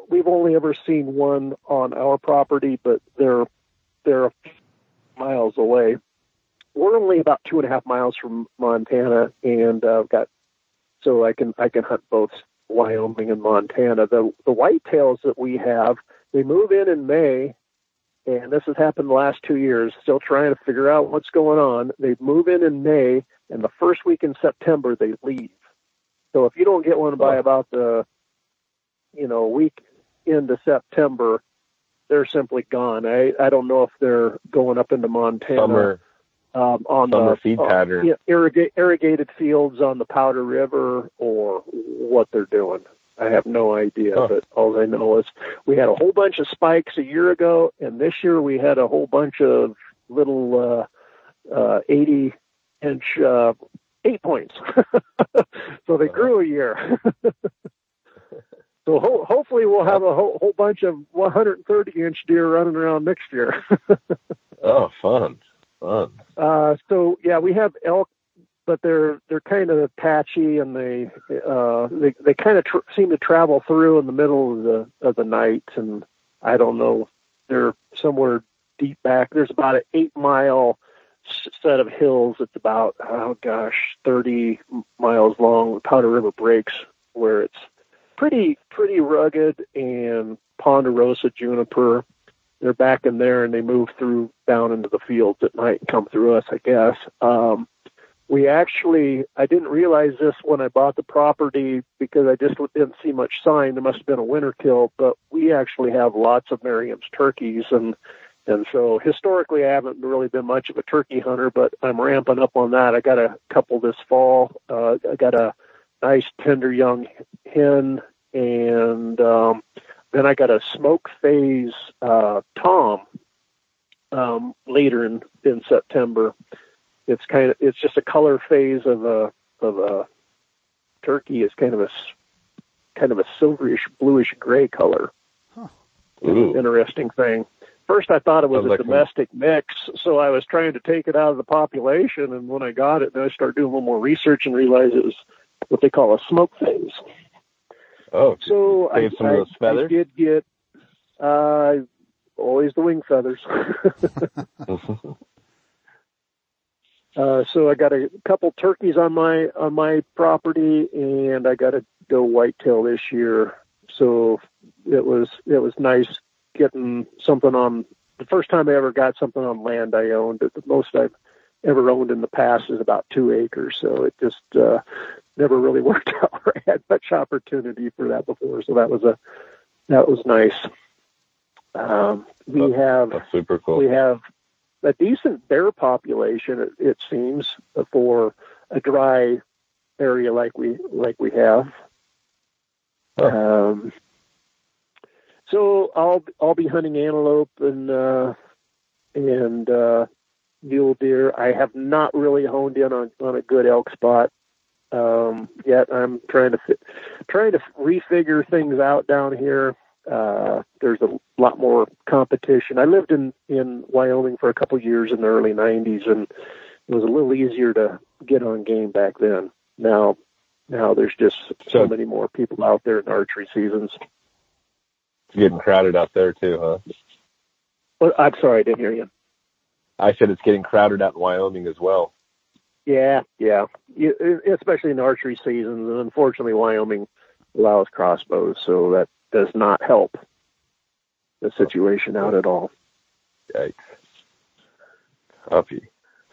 we've only ever seen one on our property, but they're they're miles away. We're only about two and a half miles from Montana, and uh, got so I can I can hunt both Wyoming and Montana. The the whitetails that we have, they move in in May, and this has happened the last two years. Still trying to figure out what's going on. They move in in May, and the first week in September they leave. So if you don't get one by about the, you know, week into September, they're simply gone. I I don't know if they're going up into Montana summer um, on summer the feed uh, pattern. yeah, irrigate, irrigated fields on the Powder River or what they're doing. I have no idea, Huh. but all I know is we had a whole bunch of spikes a year ago, and this year we had a whole bunch of little uh, uh, 80 inch uh, eight points. <laughs> so they grew a year. <laughs> so ho- hopefully we'll have a whole, whole bunch of 130 inch deer running around next year. <laughs> Oh, fun, fun. Uh, so yeah, we have elk, but they're they're kind of patchy and they uh, they they kind of tr- seem to travel through in the middle of the of the night, and I don't know, they're somewhere deep back. There's about an eight mile set of hills. It's about oh gosh, 30 miles long. Powder River Breaks, where it's pretty pretty rugged and ponderosa juniper. They're back in there and they move through down into the fields at night and come through us, I guess. Um, we actually, I didn't realize this when I bought the property because I just didn't see much sign. There must have been a winter kill, but we actually have lots of Merriam's turkeys and and so historically, I haven't really been much of a turkey hunter, but I'm ramping up on that. I got a couple this fall. Uh, I got a nice tender young hen, and um, then I got a smoke phase uh, tom um, later in in September. It's kind of it's just a color phase of a of a turkey. It's kind of a kind of a silverish bluish gray color. Huh. Interesting thing. First, I thought it was a domestic mix, so I was trying to take it out of the population. And when I got it, then I started doing a little more research and realized it was what they call a smoke phase. Oh, so I, some I, of those feathers. I did get uh, always the wing feathers. <laughs> <laughs> uh, so I got a couple turkeys on my on my property, and I got a doe whitetail this year. So it was it was nice getting something on the first time I ever got something on land I owned. At the most I've ever owned in the past is about two acres, so it just uh, never really <laughs> worked out. I had much opportunity for that before, so that was a that was nice. Um, we that's, have that's super cool. We have a decent bear population, it, it seems, for a dry area like we like we have. Um, so I'll I'll be hunting antelope and uh, and uh, mule deer. I have not really honed in on on a good elk spot um, yet. I'm trying to fi- trying to refigure things out down here. Uh, there's a lot more competition. I lived in in Wyoming for a couple years in the early '90s, and it was a little easier to get on game back then. Now, now there's just so many more people out there in archery seasons It's getting crowded out there too, huh? Well, I'm sorry, I didn't hear you. I said it's getting crowded out in Wyoming as well. Yeah, yeah, you, especially in archery seasons, and unfortunately, Wyoming allows crossbows, so that does not help the situation out at all. Yikes. Huffy.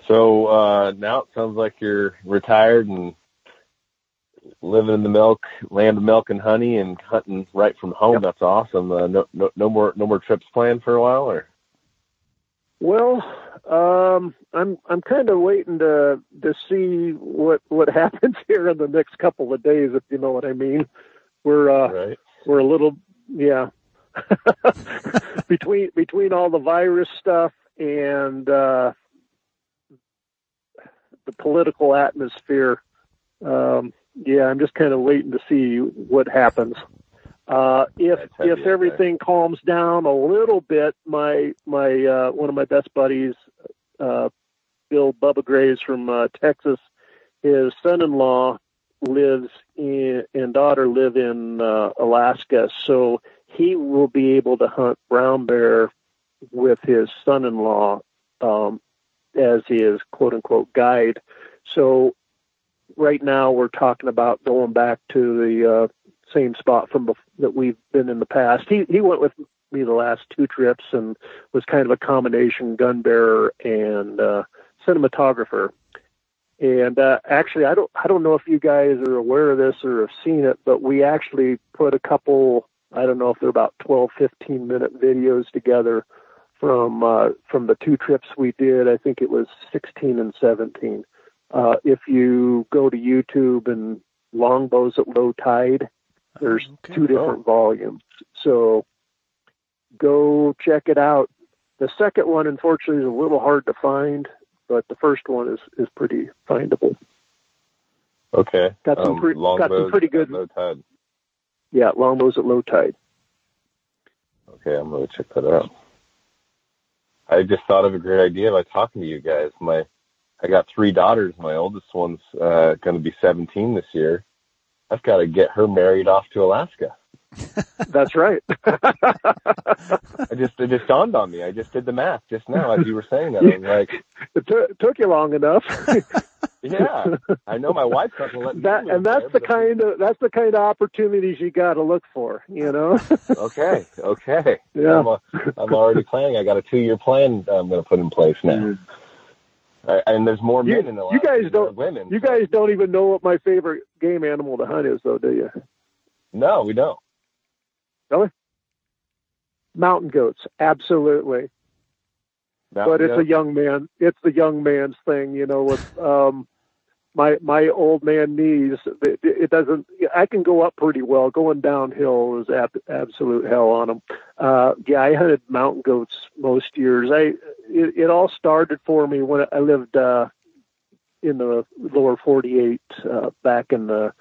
So uh, now it sounds like you're retired and living in the milk, land of milk and honey, and hunting right from home. Yep. That's awesome. Uh, no, no, no more, no more trips planned for a while, or? Well, um, I'm I'm kind of waiting to to see what what <laughs> happens here in the next couple of days, if you know what I mean. We're uh, right. we're a little yeah <laughs> between between all the virus stuff and uh, the political atmosphere. Um, yeah, I'm just kind of waiting to see what happens. Uh, if if everything calms down a little bit, my my uh, one of my best buddies, uh, Bill Bubba Graves from uh, Texas, his son-in-law lives in and daughter live in uh, Alaska, so he will be able to hunt brown bear with his son-in-law um, as his quote unquote guide. So right now we're talking about going back to the uh, same spot from bef- that we've been in the past. He he went with me the last two trips and was kind of a combination gun bearer and uh, cinematographer. And uh, actually, I don't I don't know if you guys are aware of this or have seen it, but we actually put a couple. I don't know if they're about 12, 15 minute videos together from uh, from the two trips we did. I think it was 16 and 17 uh, if you go to YouTube and longbows at low tide, there's okay. two different oh. volumes. So go check it out. The second one, unfortunately, is a little hard to find, but the first one is is pretty findable. Okay. Got some, um, pre- got some pretty good. low tide. Yeah, longbows at low tide. Okay, I'm gonna check that out. I just thought of a great idea by talking to you guys. My I got three daughters. My oldest one's uh, going to be 17 this year. I've got to get her married off to Alaska. <laughs> That's right. <laughs> I just it just dawned on me. I just did the math just now as you were saying that. I was like, <laughs> it t- took you long enough. yeah, I know my wife's not gonna let me. that and that's there, the kind of that's the kind of opportunities you got to look for. You know. Okay, okay. Yeah. I'm, a, I'm already planning. I got a two year plan I'm going to put in place now. Uh, and there's more You- men in the you guys than don't- women. You guys don't even know what my favorite game animal to hunt is, though, do you? No, we don't. Really? Mountain goats, absolutely. Now, but you it's a young man. It's the young man's thing, you know. With um, my my old man knees, it, it doesn't. I can go up pretty well. Going downhill is ab- absolute hell on them. Uh, yeah, I hunted mountain goats most years. I it, it all started for me when I lived uh, in the lower 48 uh, back in the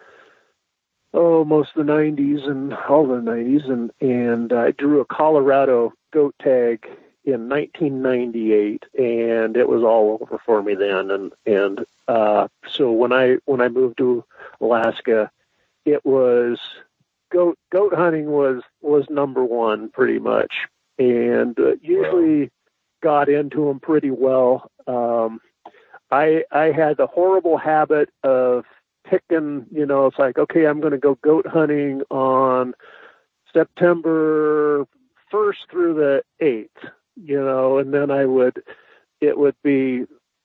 oh most of the 90s and all the 90s and and I drew a Colorado goat tag in 1998 and it was all over for me then and and uh so when I when I moved to Alaska it was goat goat hunting was was number 1 pretty much. And uh, usually got into them pretty well. Um I I had the horrible habit of picking, you know, it's like, okay, I'm going to go goat hunting on September 1st through the 8th, you know, and then I would, it would be,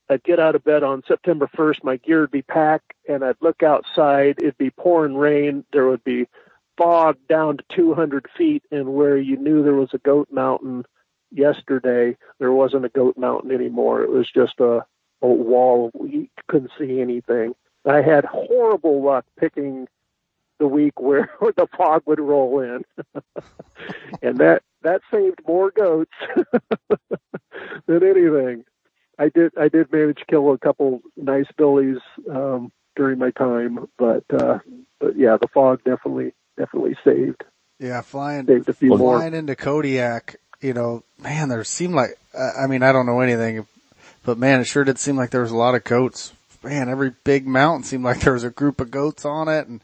I'd get out of bed on September 1st, my gear would be packed, and I'd look outside, it'd be pouring rain, there would be fog down to 200 feet, and where you knew there was a goat mountain yesterday, there wasn't a goat mountain anymore. It was just a, a wall. You couldn't see anything. I had horrible luck picking the week where <laughs> the fog would roll in, <laughs> and that that saved more goats <laughs> than anything. I did I did manage to kill a couple nice billies um, during my time, but uh, but yeah, the fog definitely definitely saved Yeah, flying saved a few more. flying into Kodiak, you know, man, there seemed like I mean, I don't know anything, but man, it sure did seem like there was a lot of goats. Man, every big mountain seemed like there was a group of goats on it, and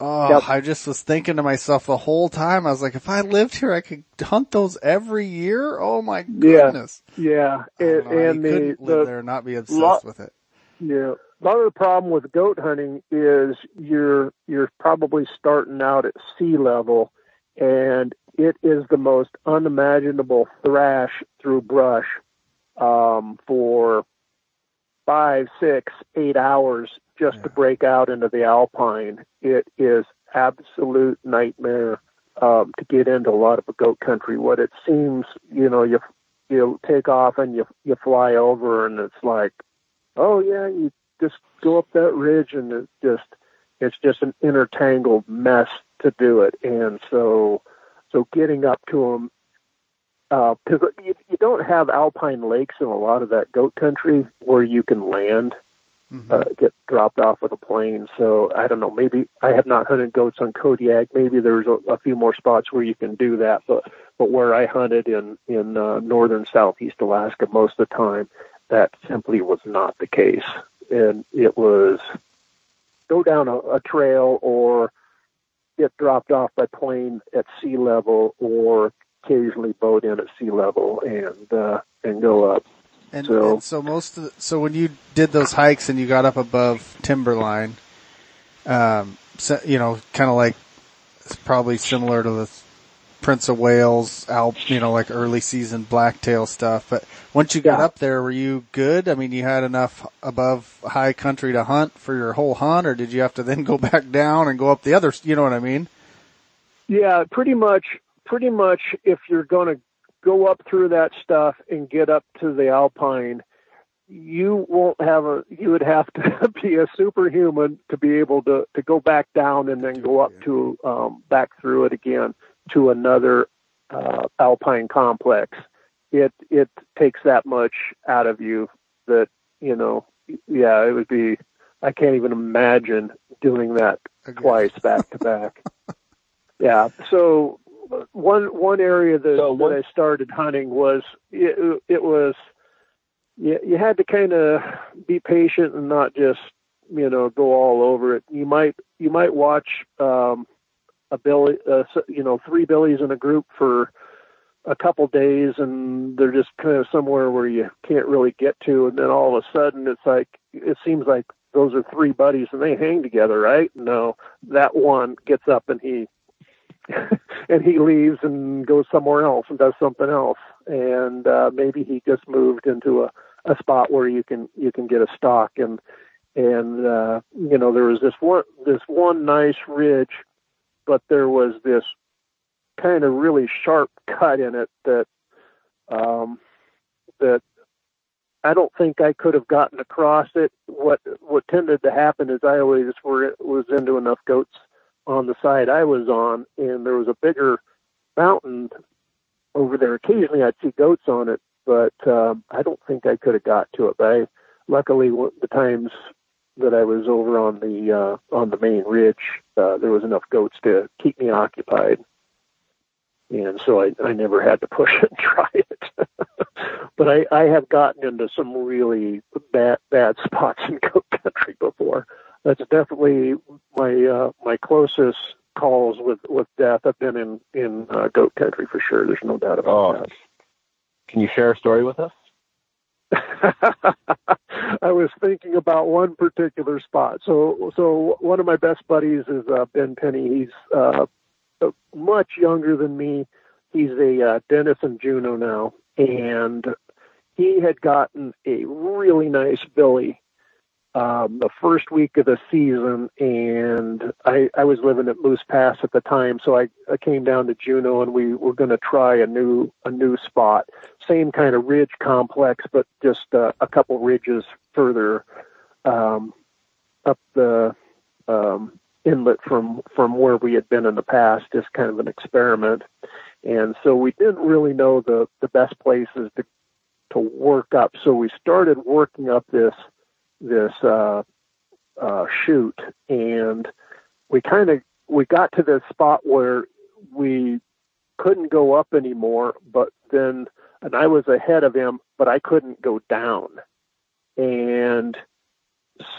oh, Yep. I just was thinking to myself the whole time. I was like, if I lived here, I could hunt those every year. Oh my goodness! Yeah, don't and, know and the, live the there and not be obsessed lot- with it. Yeah. Lot of the problem with goat hunting is you're you're probably starting out at sea level and it is the most unimaginable thrash through brush um, for five, six, eight hours just to break out into the alpine. It is absolute nightmare um, to get into a lot of the goat country. What it seems, you know, you you take off and you you fly over and it's like oh yeah, you just go up that ridge and it's just it's just an intertangled mess to do it. And so so getting up to them because you, you don't have alpine lakes in a lot of that goat country where you can land Mhm. uh, get dropped off with a plane. So I don't know. Maybe I have not hunted goats on Kodiak. Maybe there's a, a few more spots where you can do that. But but where I hunted in in uh, northern southeast Alaska most of the time, that simply was not the case. And it was go down a, a trail or get dropped off by plane at sea level or occasionally boat in at sea level and uh, and go up. And So- and so most of the, so when you did those hikes and you got up above timberline, um, so, you know, kind of like it's probably similar to the Prince of Wales, Alp, you know, like early season blacktail stuff. But once you got Yeah. up there, were you good? I mean, you had enough above high country to hunt for your whole hunt, or did you have to then go <laughs> back down and go up the other? You know what I mean? Yeah, pretty much. Pretty much, if you're going to go up through that stuff and get up to the alpine, you won't have a. You would have to <laughs> be a superhuman to be able to to go back down and then go up to um, back through it again to another uh, alpine complex. It it takes that much out of you that you know. Yeah, it would be. I can't even imagine doing that Again. twice back to back. <laughs> Yeah. So one one area that, So that I started hunting was it, it was you, you had to kind of be patient and not just you know go all over it. You might you might watch um, a billy, uh, you know, three billies in a group for a couple days, and they're just kind of somewhere where you can't really get to, and then all of a sudden it's like it seems like those are three buddies and they hang together, right? No, that one gets up and he <laughs> and he leaves and goes somewhere else and does something else, and uh, maybe he just moved into a a spot where you can you can get a stalk and and uh, you know there was this one this one nice ridge, but there was this kind of really sharp cut in it that um, that I don't think I could have gotten across it. What what tended to happen is I always were was into enough goats on the side I was on, and there was a bigger mountain over there. Occasionally, I'd see goats on it, but um, I don't think I could have got to it. But I, luckily, the times that I was over on the uh, on the main ridge, uh, there was enough goats to keep me occupied, and so I, I never had to push <laughs> and try it. <laughs> but I, I have gotten into some really bad bad spots in goat country before. That's definitely my uh, my closest calls with with death I've been in in uh, goat country for sure. There's no doubt about oh. that. Can you share a story with us? <laughs> I was thinking about one particular spot. So, so one of my best buddies is uh, Ben Penny. He's uh, much younger than me. He's a uh, Dennis and Juneau now, and he had gotten a really nice billy um, the first week of the season, and I, I was living at Moose Pass at the time, so I, I came down to Juneau, and we were going to try a new a new spot, same kind of ridge complex, but just uh, a couple ridges further um, up the um, inlet from from where we had been in the past, just kind of an experiment. And so we didn't really know the the best places to to work up. So we started working up this this uh, uh, chute, and we kind of we got to this spot where we couldn't go up anymore, but then and I was ahead of him, but I couldn't go down. And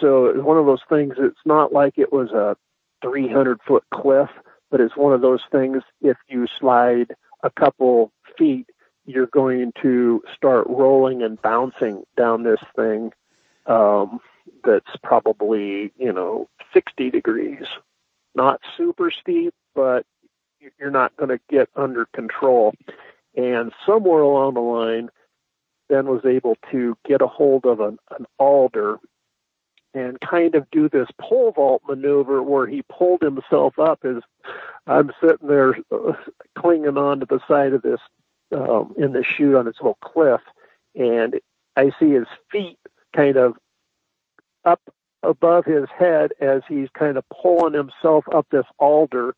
so it was one of those things. It's not like it was a 300 foot cliff, but it's one of those things. If you slide a couple feet, you're going to start rolling and bouncing down this thing um, that's probably you know 60 degrees, not super steep, but you're not going to get under control. And somewhere along the line, Ben was able to get a hold of an, an alder and kind of do this pole vault maneuver where he pulled himself up as I'm sitting there uh, clinging on to the side of this um, in the chute on this little cliff, and I see his feet kind of up above his head as he's kind of pulling himself up this alder.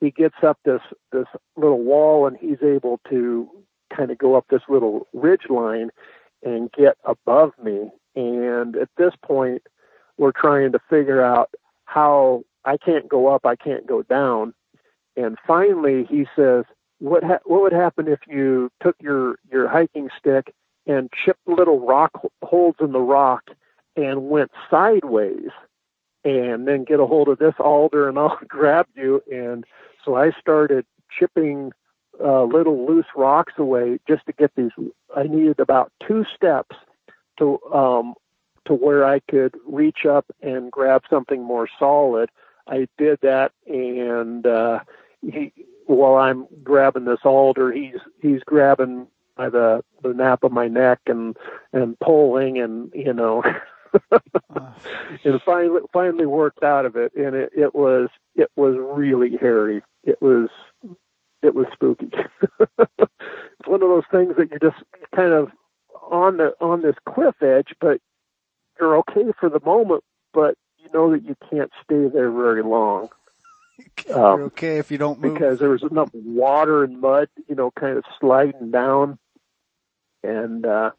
He gets up this this little wall, and he's able to kind of go up this little ridge line and get above me. And at this point, we're trying to figure out how I can't go up, I can't go down. And finally, he says, "What ha- what would happen if you took your your hiking stick and chipped little rock holes in the rock and went sideways, and then get a hold of this alder and I'll <laughs> grab you." And so I started chipping uh, little loose rocks away just to get these. I needed about two steps to um, to where I could reach up and grab something more solid. I did that, and uh, he, while I'm grabbing this alder, he's he's grabbing by the the nape of my neck and and pulling, and you know, <laughs> and finally finally worked out of it, and it, it was it was really hairy. It was it was spooky. <laughs> it's one of those things that you're just kind of on the on this cliff edge, but you're okay for the moment, but you know that you can't stay there very long. Um, you're okay if you don't move. Because there was enough water and mud, you know, kind of sliding down. And uh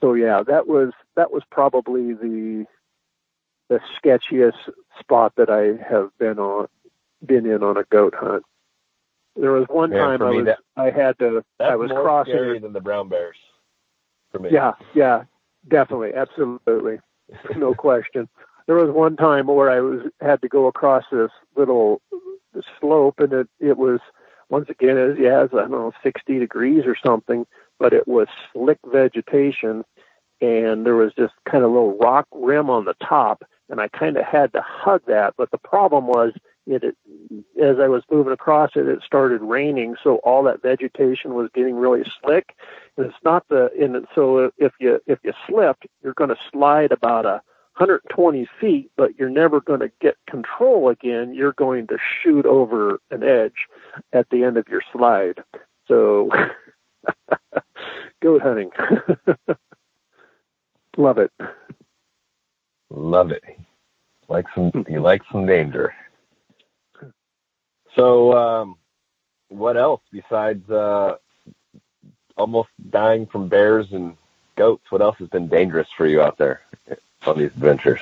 so yeah, that was that was probably the the sketchiest spot that I have been on been in on a goat hunt. There was one time I was that, I had to I was more crossing scary than the brown bears for me. Yeah, yeah, definitely, absolutely, no <laughs> question. There was one time where I was had to go across this little slope, and it it was once again as yeah, I don't know, 60 degrees or something, but it was slick vegetation, and there was this kind of a little rock rim on the top, and I kind of had to hug that. But the problem was it, it as I was moving across it, it started raining, so all that vegetation was getting really slick. And it's not the and so if you if you slipped, you're going to slide about a 120 feet, but you're never going to get control again. You're going to shoot over an edge at the end of your slide. So, <laughs> goat hunting. <laughs> Love it. Love it. Like some, <laughs> you like some danger. So, um, what else besides uh, almost dying from bears and goats? What else has been dangerous for you out there on these adventures?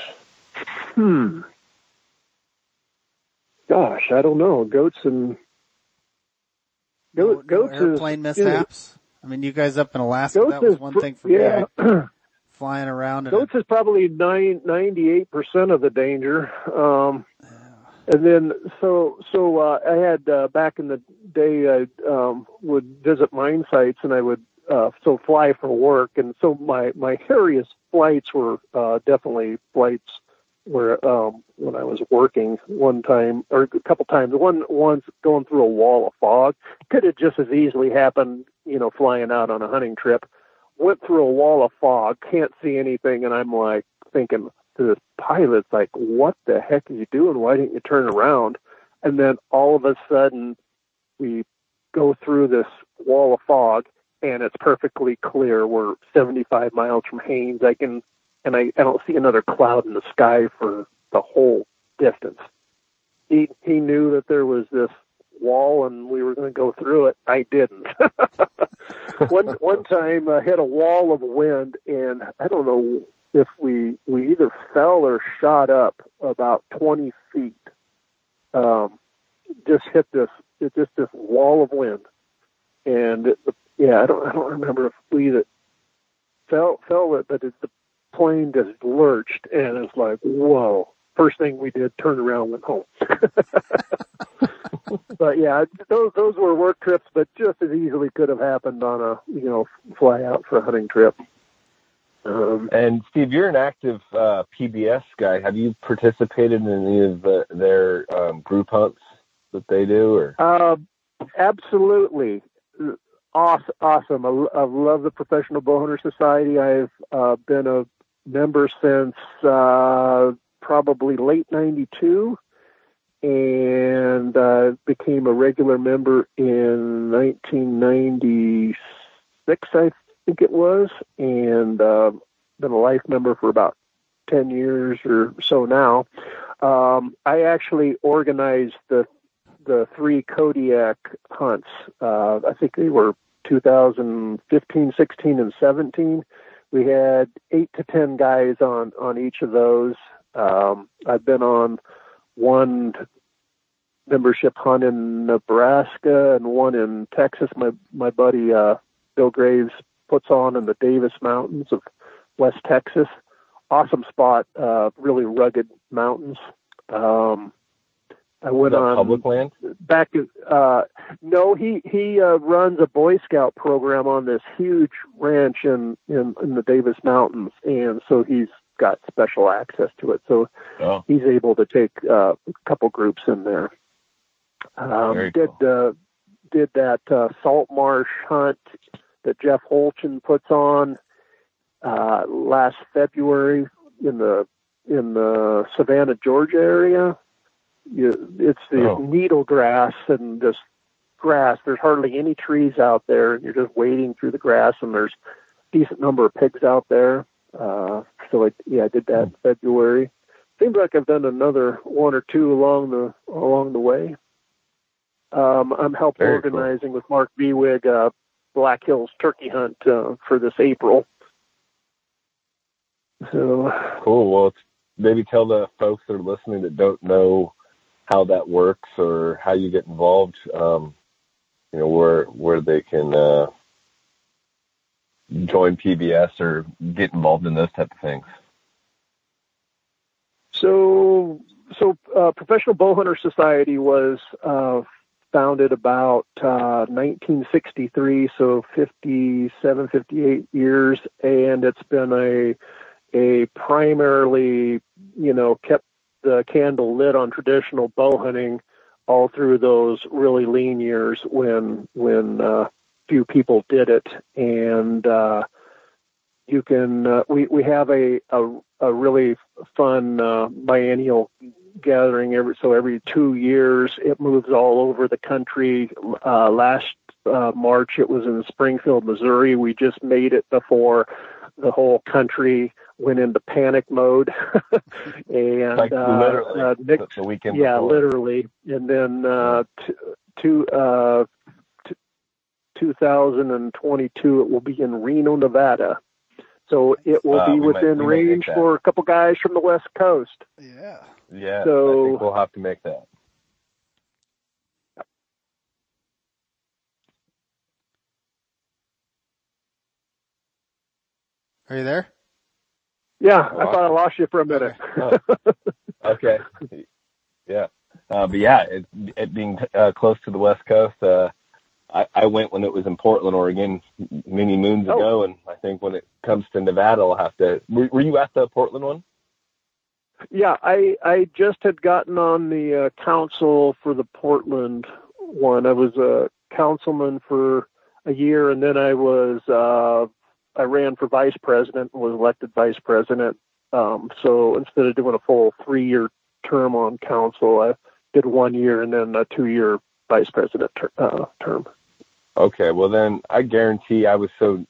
Hmm. Gosh, I don't know. Goats and No- goat, no goats airplane is you know, mishaps. I mean, you guys up in Alaska, Goats that was one pr- thing for me. yeah. I- <clears throat> Flying around Goats is probably ninety-eight percent of the danger. Um, and then so so uh, I had uh, back in the day I um, would visit mine sites and I would uh, so fly for work and so my my hairiest flights were uh, definitely flights where um, when I was working one time or a couple times one once going through a wall of fog could have just as easily happened you know flying out on a hunting trip went through a wall of fog, can't see anything, and I'm like thinking to this pilot, like, what the heck are you doing? Why didn't you turn around? And then all of a sudden, we go through this wall of fog, and it's perfectly clear. We're 75 miles from Haines. I can, and I, I don't see another cloud in the sky for the whole distance. He he knew that there was this wall and we were going to go through it. I didn't. <laughs> one one time I hit a wall of wind and I don't know if we we either fell or shot up about 20 feet. Um, just hit this it just this wall of wind, and it, yeah, I don't I don't remember if we that fell fell it, but it, the plane just lurched and it's like whoa. First thing we did, turned around, went home. <laughs> but yeah, those those were work trips, but just as easily could have happened on a you know fly out for a hunting trip. Um, And Steve, you're an active uh, PBS guy. Have you participated in any of the, their um, group hunts that they do? Or uh, absolutely awesome. Awesome. I, I love the Professional Bowhunter Society. I've uh, been a member since uh, probably late '92 and uh, became a regular member in 1996, I think it was, and uh, been a life member for about 10 years or so now. Um, I actually organized the the three Kodiak hunts. Uh, I think they were 2015, 16, and 17. We had eight to ten guys on on each of those. Um, I've been on one membership hunt in Nebraska and one in Texas. My my buddy uh, Bill Graves puts on in the Davis Mountains of West Texas. Awesome spot, uh, really rugged mountains. Um, I went on public land? back. Uh, no, he he uh, runs a Boy Scout program on this huge ranch in, in in the Davis Mountains, and so he's got special access to it. So Oh, he's able to take uh, a couple groups in there. Um, Very did uh, did that uh, salt marsh hunt that Jeff Holchin puts on uh, last February in the in the Savannah, Georgia area. You, it's the Oh. needle grass and just grass. There's hardly any trees out there, and you're just wading through the grass. And there's a decent number of pigs out there. Uh, so I, yeah, I did that in February. Seems like I've done another one or two along the along the way. Um, I'm help Very cool. organizing with Mark Bewig uh, Black Hills turkey hunt uh, for this April. So cool. Well, maybe tell the folks that are listening that don't know how that works or how you get involved. Um, you know where where they can uh, join PBS or get involved in those type of things. So so uh, Professional Bowhunter Society was uh, founded about uh, 1963, so 57, 58 years, and it's been a a primarily, you know, kept the candle lit on traditional bow hunting all through those really lean years when when uh, few people did it, and uh, you can uh, we we have a a, a really fun uh, biennial gathering every so every two years it moves all over the country. Uh, last uh, march. It was in springfield missouri. We just made it before the whole country went into panic mode. <laughs> And Like uh, literally uh, Nick, the, the weekend yeah before. literally. And then uh t- two uh t- 2022 it will be in reno nevada. So it will Uh, be within might range for a couple guys from the west coast. Yeah. Yeah, I So- think we'll have to make that. Are you there? yeah i thought i lost you for a minute <laughs> Oh, okay. Yeah. Uh, but yeah, it, it being uh, close to the West Coast, uh, I, I went when it was in Portland, Oregon, many moons Oh. ago, and I think when it comes to Nevada, I'll have to. Were, were you at the Portland one? Yeah, I I just had gotten on the uh, council for the Portland one. I was a councilman for a year, and then I was uh, I ran for vice president and was elected vice president. Um, so instead of doing a full three year term on council, I did one year and then a two year vice president ter- uh, term. Okay, well then I guarantee I was so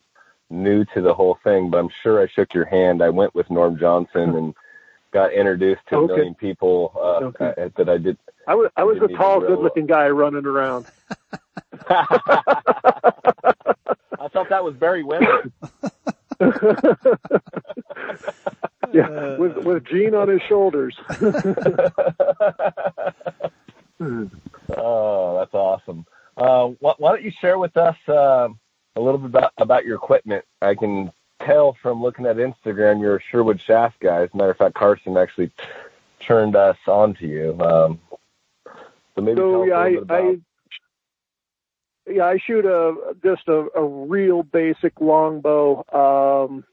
new to the whole thing, but I'm sure I shook your hand. I went with Norm Johnson and got introduced to a Okay. million people uh, Okay. uh, that I did. I was I was a tall, good looking guy running around. <laughs> <laughs> <laughs> I thought that was Barry Wensel. <laughs> <laughs> yeah, with with Gene on his shoulders. <laughs> Oh, that's awesome. Uh, why, why don't you share with us uh, a little bit about, about your equipment? I can tell from looking at Instagram you're a Sherwood Shaft guy. As a matter of fact, Carson actually turned us on to you. Um, so maybe tell so us yeah, a I, little bit about. I yeah, I shoot a just a, a real basic longbow. Um,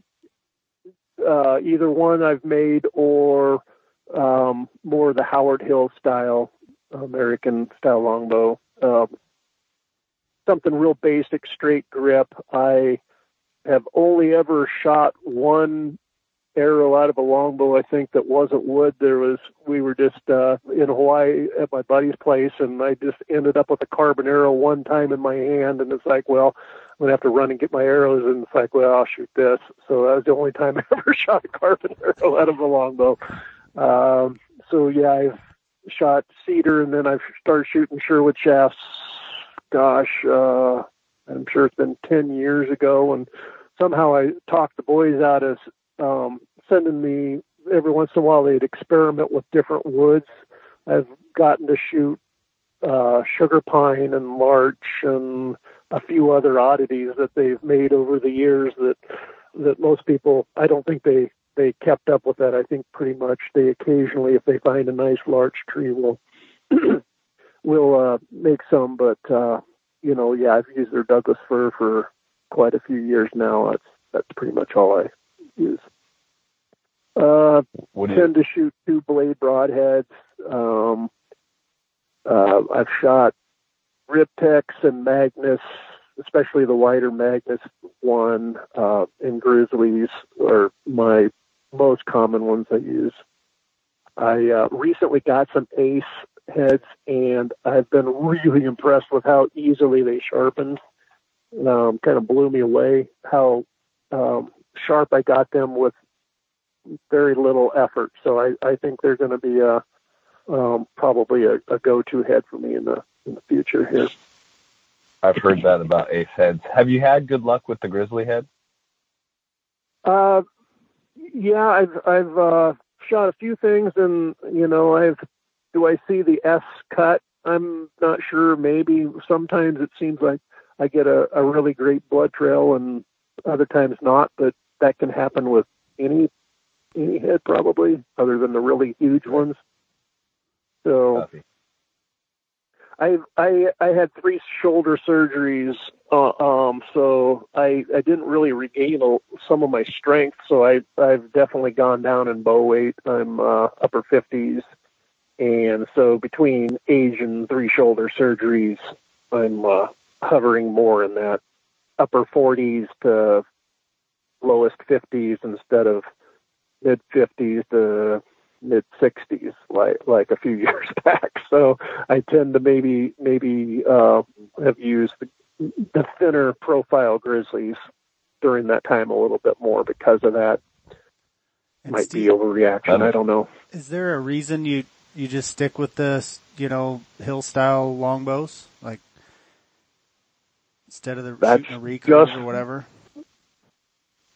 uh, either one I've made or um, more the Howard Hill style American style longbow. Um, something real basic, straight grip. I have only ever shot one arrow out of a longbow. I think that wasn't wood. There was we were just uh, in Hawaii at my buddy's place, and I just ended up with a carbon arrow one time in my hand, and it's like, well, I'm gonna have to run and get my arrows, and it's like, well, I'll shoot this. So that was the only time <laughs> I ever shot a carbon <laughs> arrow out of a longbow. Um, so yeah, I've shot cedar, and then I've started shooting Sherwood shafts. Gosh, uh, I'm sure it's been ten years ago, and somehow I talked the boys out of um, sending me every once in a while. They'd experiment with different woods. I've gotten to shoot uh, sugar pine and larch and a few other oddities that they've made over the years that that most people I don't think they they kept up with that. I think pretty much they occasionally if they find a nice larch tree will <clears throat> will uh make some but uh you know yeah I've used their Douglas fir for quite a few years now. That's that's pretty much all I use. Uh what do you, tend to shoot two blade broadheads. Um, uh, I've shot Riptex and Magnus, especially the wider Magnus one, uh, and Grizzlies are my most common ones I use. I uh, recently got some Ace heads, and I've been really impressed with how easily they sharpened. Um, kind of blew me away how um, sharp I got them with very little effort. So I, I think they're going to be a um, probably a, a go-to head for me in the in the future here. I've heard that about ace heads. Have you had good luck with the grizzly head? Uh, yeah, I've I've uh, shot a few things, and you know, I've do I see the S cut? I'm not sure. Maybe sometimes it seems like I get a, a really great blood trail, and other times not. But that can happen with any any head probably, other than the really huge ones. So Copy. I I I had three shoulder surgeries, uh, um, so I I didn't really regain a, some of my strength. So I I've definitely gone down in bow weight. I'm uh, upper fifties, and so between age and three shoulder surgeries, I'm uh, hovering more in that upper forties to lowest fifties instead of mid fifties to mid 60s like like a few <laughs> years back. So i tend to maybe maybe uh have used the, the thinner profile grizzlies during that time a little bit more because of that. And might Steve, be overreaction. I don't know. Is there a reason you you just stick with this, you know, hill style longbows, like instead of the That's shooting a recurve or whatever?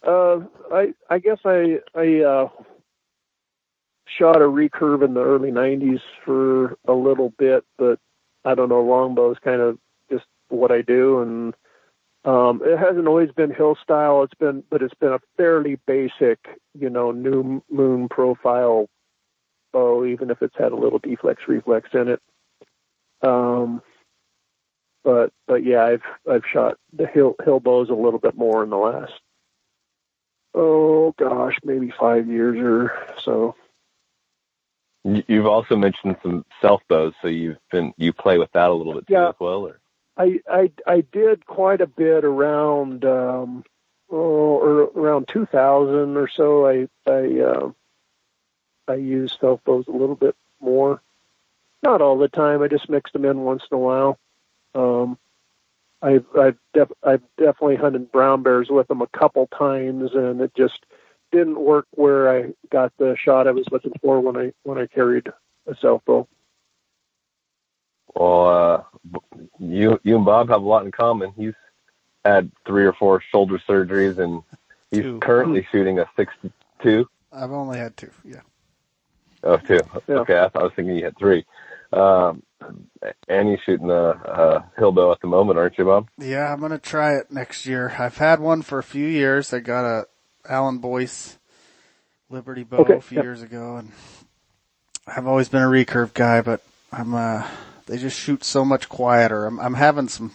Uh i i guess i i uh shot a recurve in the early 90s for a little bit but i don't know longbows kind of just what i do and um it hasn't always been hill style. It's been but it's been a fairly basic you know new moon profile bow even if it's had a little deflex reflex in it. Um but but yeah i've i've shot the hill hill bows a little bit more in the last oh gosh maybe five years or so You- You've also mentioned some self bows, so you've been you play with that a little bit too Yeah. as well, or I I I did quite a bit around um oh, or around 2000 or so. I I uh, I used self bows a little bit more, not all the time. I just mixed them in once in a while. Um, I've I've, def- I've definitely hunted brown bears with them a couple times, and it just didn't work where I got the shot I was looking for when I when I carried a self bow. well, uh, you you and Bob have a lot in common. He's had three or four shoulder surgeries, and he's Two. currently shooting a sixty-two. I've only had two. Yeah. Oh, two. Yeah. Okay, I, thought, I was thinking you had three. Um, and you're shooting a, a hill bow at the moment, aren't you, Bob? Yeah, I'm gonna try it next year. I've had one for a few years. I got a Alan Boyce Liberty bow Okay, a few yeah. years ago, and I've always been a recurve guy, but I'm uh, they just shoot so much quieter. I'm I'm having some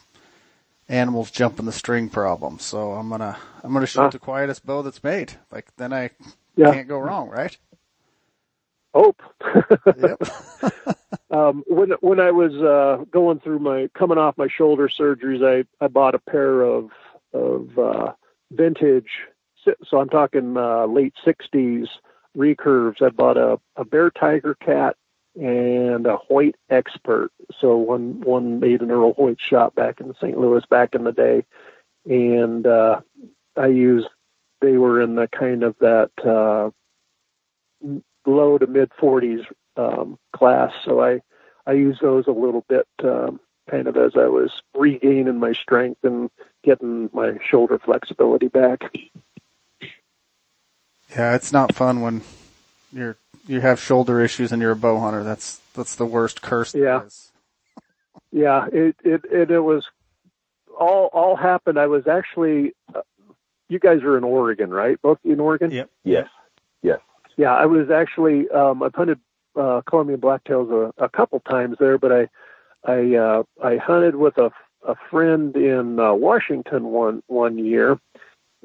animals jumping the string problems, so I'm gonna I'm gonna shoot Ah. the quietest bow that's made. Like then I Yeah. can't go wrong, right? Hope. <laughs> <laughs> Um, when when I was uh, going through my coming off my shoulder surgeries, I I bought a pair of of uh, vintage. So I'm talking uh, late '60s recurves. I bought a a bear tiger cat and a Hoyt expert. So one one made an Earl Hoyt shop back in St. Louis back in the day, and uh, I used. They were in the kind of that uh, low to mid 40s um, class. So I I use those a little bit, um, kind of as I was regaining my strength and getting my shoulder flexibility back. Yeah, it's not fun when you're you have shoulder issues and you're a bow hunter. That's that's the worst curse. Yeah. is. Yeah, it it it, it was all all happened. I was actually. Uh, you guys are in Oregon, right? Both in Oregon. Yep. Yes. Yes. Yeah, I was actually um, I've hunted uh, Columbian blacktails a, a couple times there, but I I uh, I hunted with a a friend in uh, Washington one one year,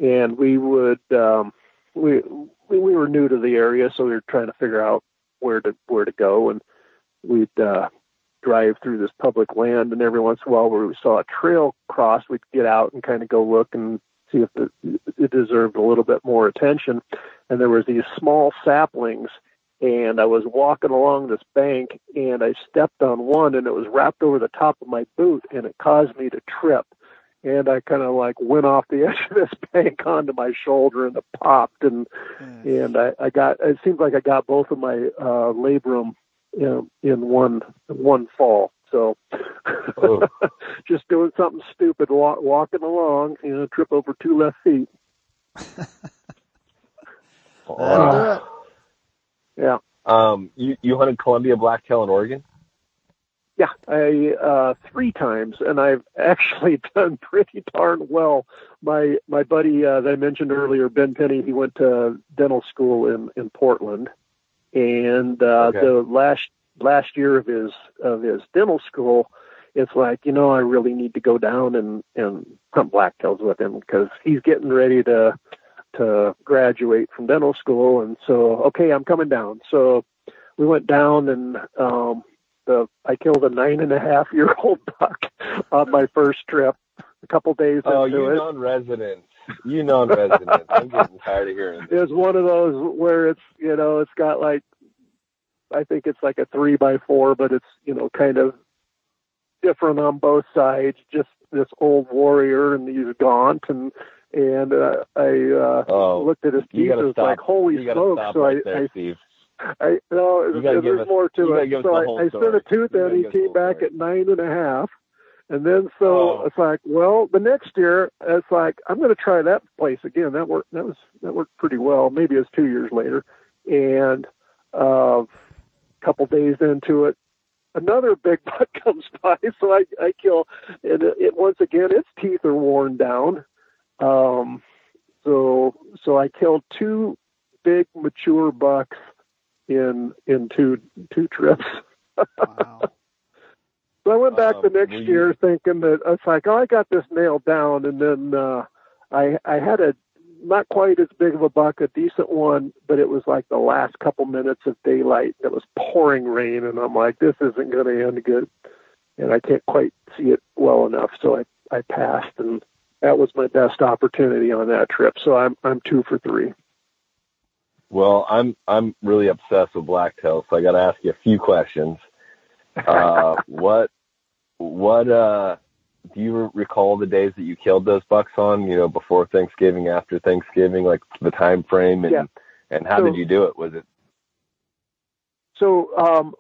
and we would um, we we we were new to the area, so we were trying to figure out where to where to go, and we'd uh, drive through this public land, and every once in a while, where we saw a trail cross, we'd get out and kind of go look and see if it, it deserved a little bit more attention. And there was these small saplings, and I was walking along this bank, and I stepped on one, and it was wrapped over the top of my boot, and it caused me to trip. And I kind of like went off the <laughs> edge of this bank onto my shoulder, and it popped, and Yeah. and I, I got it seems like I got both of my uh, labrum in, in one one fall. So Oh. <laughs> just doing something stupid, walk, walking along, you know, trip over two left feet. <laughs> That'll do it. Yeah, Um, you you hunted Columbia blacktail in Oregon? yeah, I uh, three times, and I've actually <laughs> done pretty darn well. My my buddy uh, that I mentioned earlier, Ben Penny, he went to dental school in in Portland, and uh, Okay. the last last year of his of his dental school, it's like you know I really need to go down and and hunt blacktails with him because he's getting ready to to graduate from dental school, and so okay, I'm coming down. So we went down and um, the I killed a nine and a half year old buck <laughs> on my first trip. A couple days Oh, into you it. non-resident. You non-resident. I'm getting tired of hearing <laughs> this. It's one of those where it's you know it's got like I think it's like a three by four, but it's you know kind of different on both sides. Just this old warrior and he's gaunt and and uh, I uh, Oh, looked at his teeth and was stop. like holy smokes! So right I, there, I Steve. I no, there's us- more to it. So I, I sent a tooth You He give us the came back story. at nine and a half, and then so Oh. it's like, well, the next year it's like I'm going to try that place again. That worked. That was that worked pretty well. Maybe it was two years later, and uh, couple days into it, another big <laughs> buck comes by. So I I kill, and it, it once again its teeth are worn down. Um, so so I killed two big mature bucks in in two two trips. Wow. <laughs> So I went back Um, the next you- year thinking that I was like, oh, I got this nailed down, and then uh, I I had a not quite as big of a buck, a decent one, but it was like the last couple minutes of daylight. It was pouring rain, and I'm like, this isn't going to end good, and I can't quite see it well enough, so I I passed, and that was my best opportunity on that trip. So I'm I'm two for three. Well, I'm I'm really obsessed with blacktails, so I got to ask you a few questions. <laughs> Uh, what what uh do you recall the days that you killed those bucks on? You know, before Thanksgiving, after Thanksgiving, like the time frame, and Yeah. and how So- did you do it? Was it So um,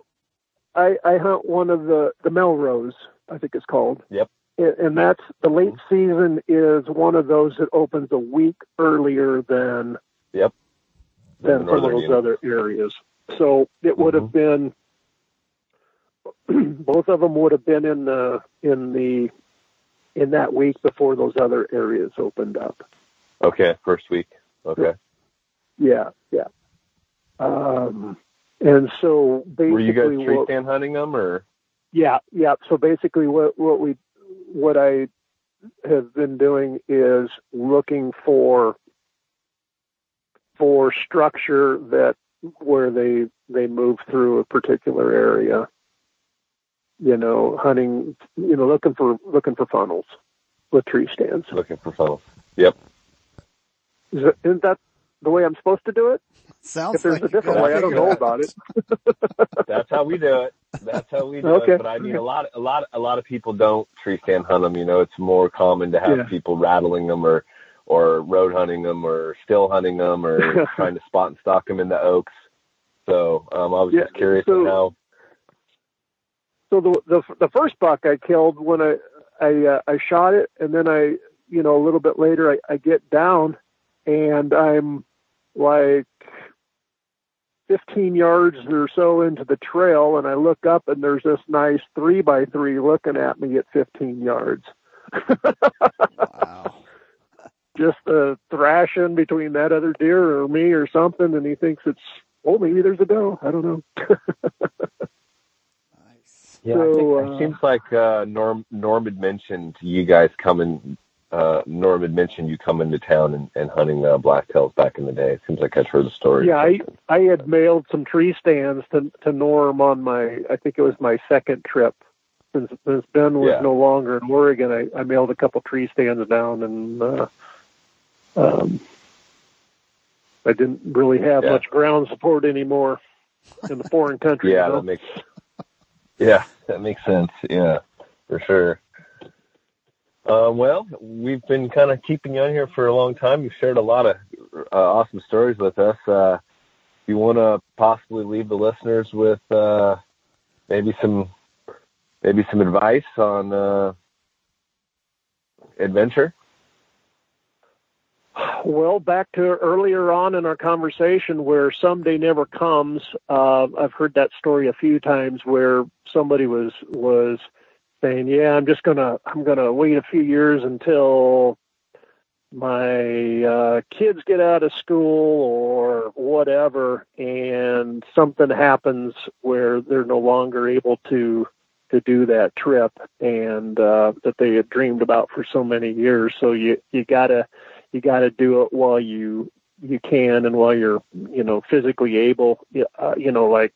I, I hunt one of the the Melrose, I think it's called. Yep. And, and that's the late season is one of those that opens a week earlier than Yep. than some of those other areas. So it would have been <clears throat> both of them would have been in the in the in that week before those other areas opened up. okay? First week. Okay. Yeah, yeah. Um, and so basically, Were you guys tree stand hunting them, or Yeah, yeah. So basically, what what we what I have been doing is looking for for structure that where they they move through a particular area. You know, hunting. You know, looking for looking for funnels with tree stands. looking for funnels? Yep. Is that, isn't that the way I'm supposed to do it? Sounds If there's like a different way, I don't know about it. <laughs> That's how we do it. That's how we do Okay. it. But I mean, a lot, a lot, a lot of people don't tree stand hunt them. You know, it's more common to have Yeah. people rattling them or, or road hunting them or still hunting them or <laughs> trying to spot and stalk them in the oaks. So um, I was Yeah, just curious so- on how. So the the the first buck I killed when I I uh, I shot it and then I you know a little bit later I, I get down and I'm like 15 yards or so into the trail and I look up and there's this nice three by three looking at me at 15 yards. Wow. <laughs> Just a thrashing between that other deer or me or something and he thinks it's oh maybe there's a doe. I don't know. <laughs> Yeah, I think So, it uh, seems like uh, Norm Norm had mentioned you guys coming. Uh, Norm had mentioned you coming to town and, and hunting uh, blacktails back in the day. It seems like I've heard the story. Yeah, I I had mailed some tree stands to to Norm on my I think it was my second trip since since Ben was Yeah. no longer in Oregon. I, I mailed a couple tree stands down and uh, um, I didn't really have Yeah. much ground support anymore in the foreign country. Yeah, you know? that makes yeah, that makes sense. Yeah, for sure. Uh, well, we've been kind of keeping you on here for a long time. You've shared a lot of uh, awesome stories with us. Uh, you want to possibly leave the listeners with uh, maybe some maybe some advice on uh, adventure. Well, back to earlier on in our conversation where someday never comes. Uh, I've heard that story a few times where somebody was was saying, "Yeah, I'm just gonna I'm gonna wait a few years until my uh, kids get out of school or whatever, and something happens where they're no longer able to to do that trip and uh, that they had dreamed about for so many years. So you you gotta you gotta do it while you you can and while you're you know physically able. Uh, you know, like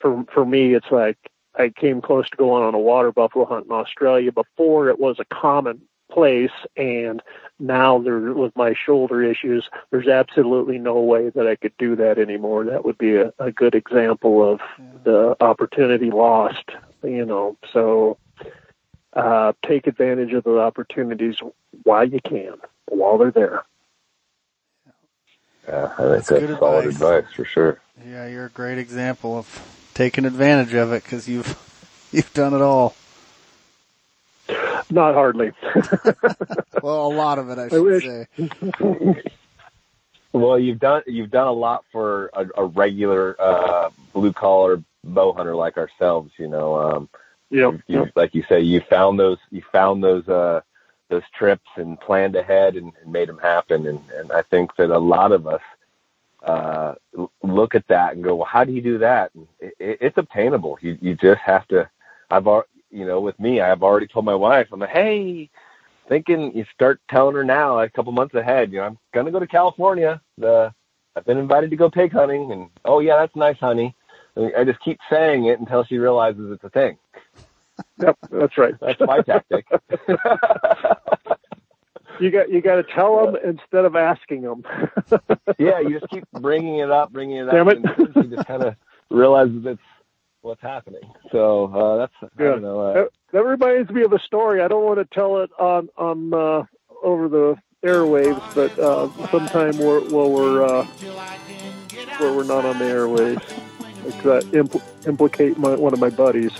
for for me, it's like I came close to going on a water buffalo hunt in Australia before it was a common place and now there with my shoulder issues there's absolutely no way that i could do that anymore that would be a, a good example of yeah. the opportunity lost you know so uh, take advantage of the opportunities while you can while they're there yeah i think that's, that's solid advice. advice for sure yeah you're a great example of taking advantage of it because you've <laughs> you've done it all not hardly. <laughs> well, a lot of it, I should I say. <laughs> well, you've done you've done a lot for a, a regular uh, blue collar bow hunter like ourselves. You know, um, yep, you, yep. like you say, you found those you found those uh, those trips and planned ahead and, and made them happen. And, and I think that a lot of us uh, look at that and go, well, how do you do that? It, it, it's obtainable. You you just have to. I've you know, with me, I've already told my wife, I'm like, hey, thinking you start telling her now, a couple months ahead, you know, I'm gonna go to California. The I've been invited to go pig hunting, and oh yeah, that's nice, honey. I just keep saying it until she realizes it's a thing. Yep, that's right. That's my tactic. <laughs> you got you got to tell them instead of asking them. <laughs> yeah, you just keep bringing it up, bringing it Damn up, it. and she just kind of realizes it's what's happening. So uh, that's yeah. I don't know. Uh, that reminds me of a story. I don't want to tell it on on uh, over the airwaves, but uh, sometime we're, while we're uh, where we're not on the airwaves, like that impl- implicate my, one of my buddies.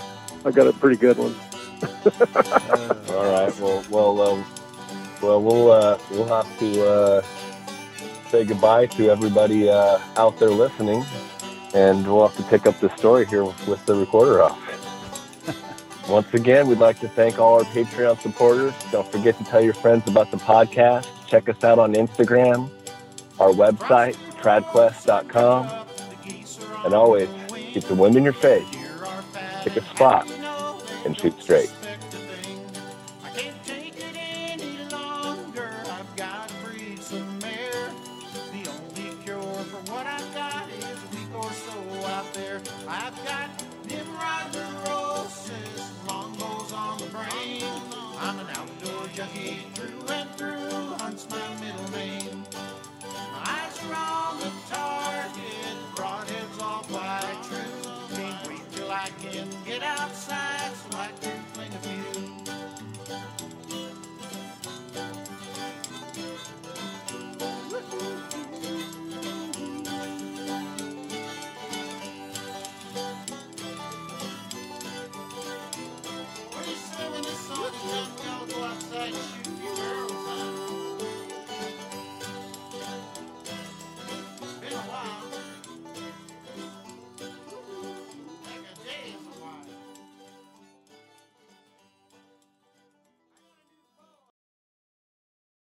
I got a pretty good one. <laughs> All right. Well, well, uh, well, we'll uh, we'll have to uh, say goodbye to everybody uh, out there listening and we'll have to pick up the story here with, with the recorder off. <laughs> Once again, we'd like to thank all our Patreon supporters. Don't forget to tell your friends about the podcast. Check us out on Instagram, our website, tradquest.com. And always keep the wind in your face, pick a spot, and shoot straight.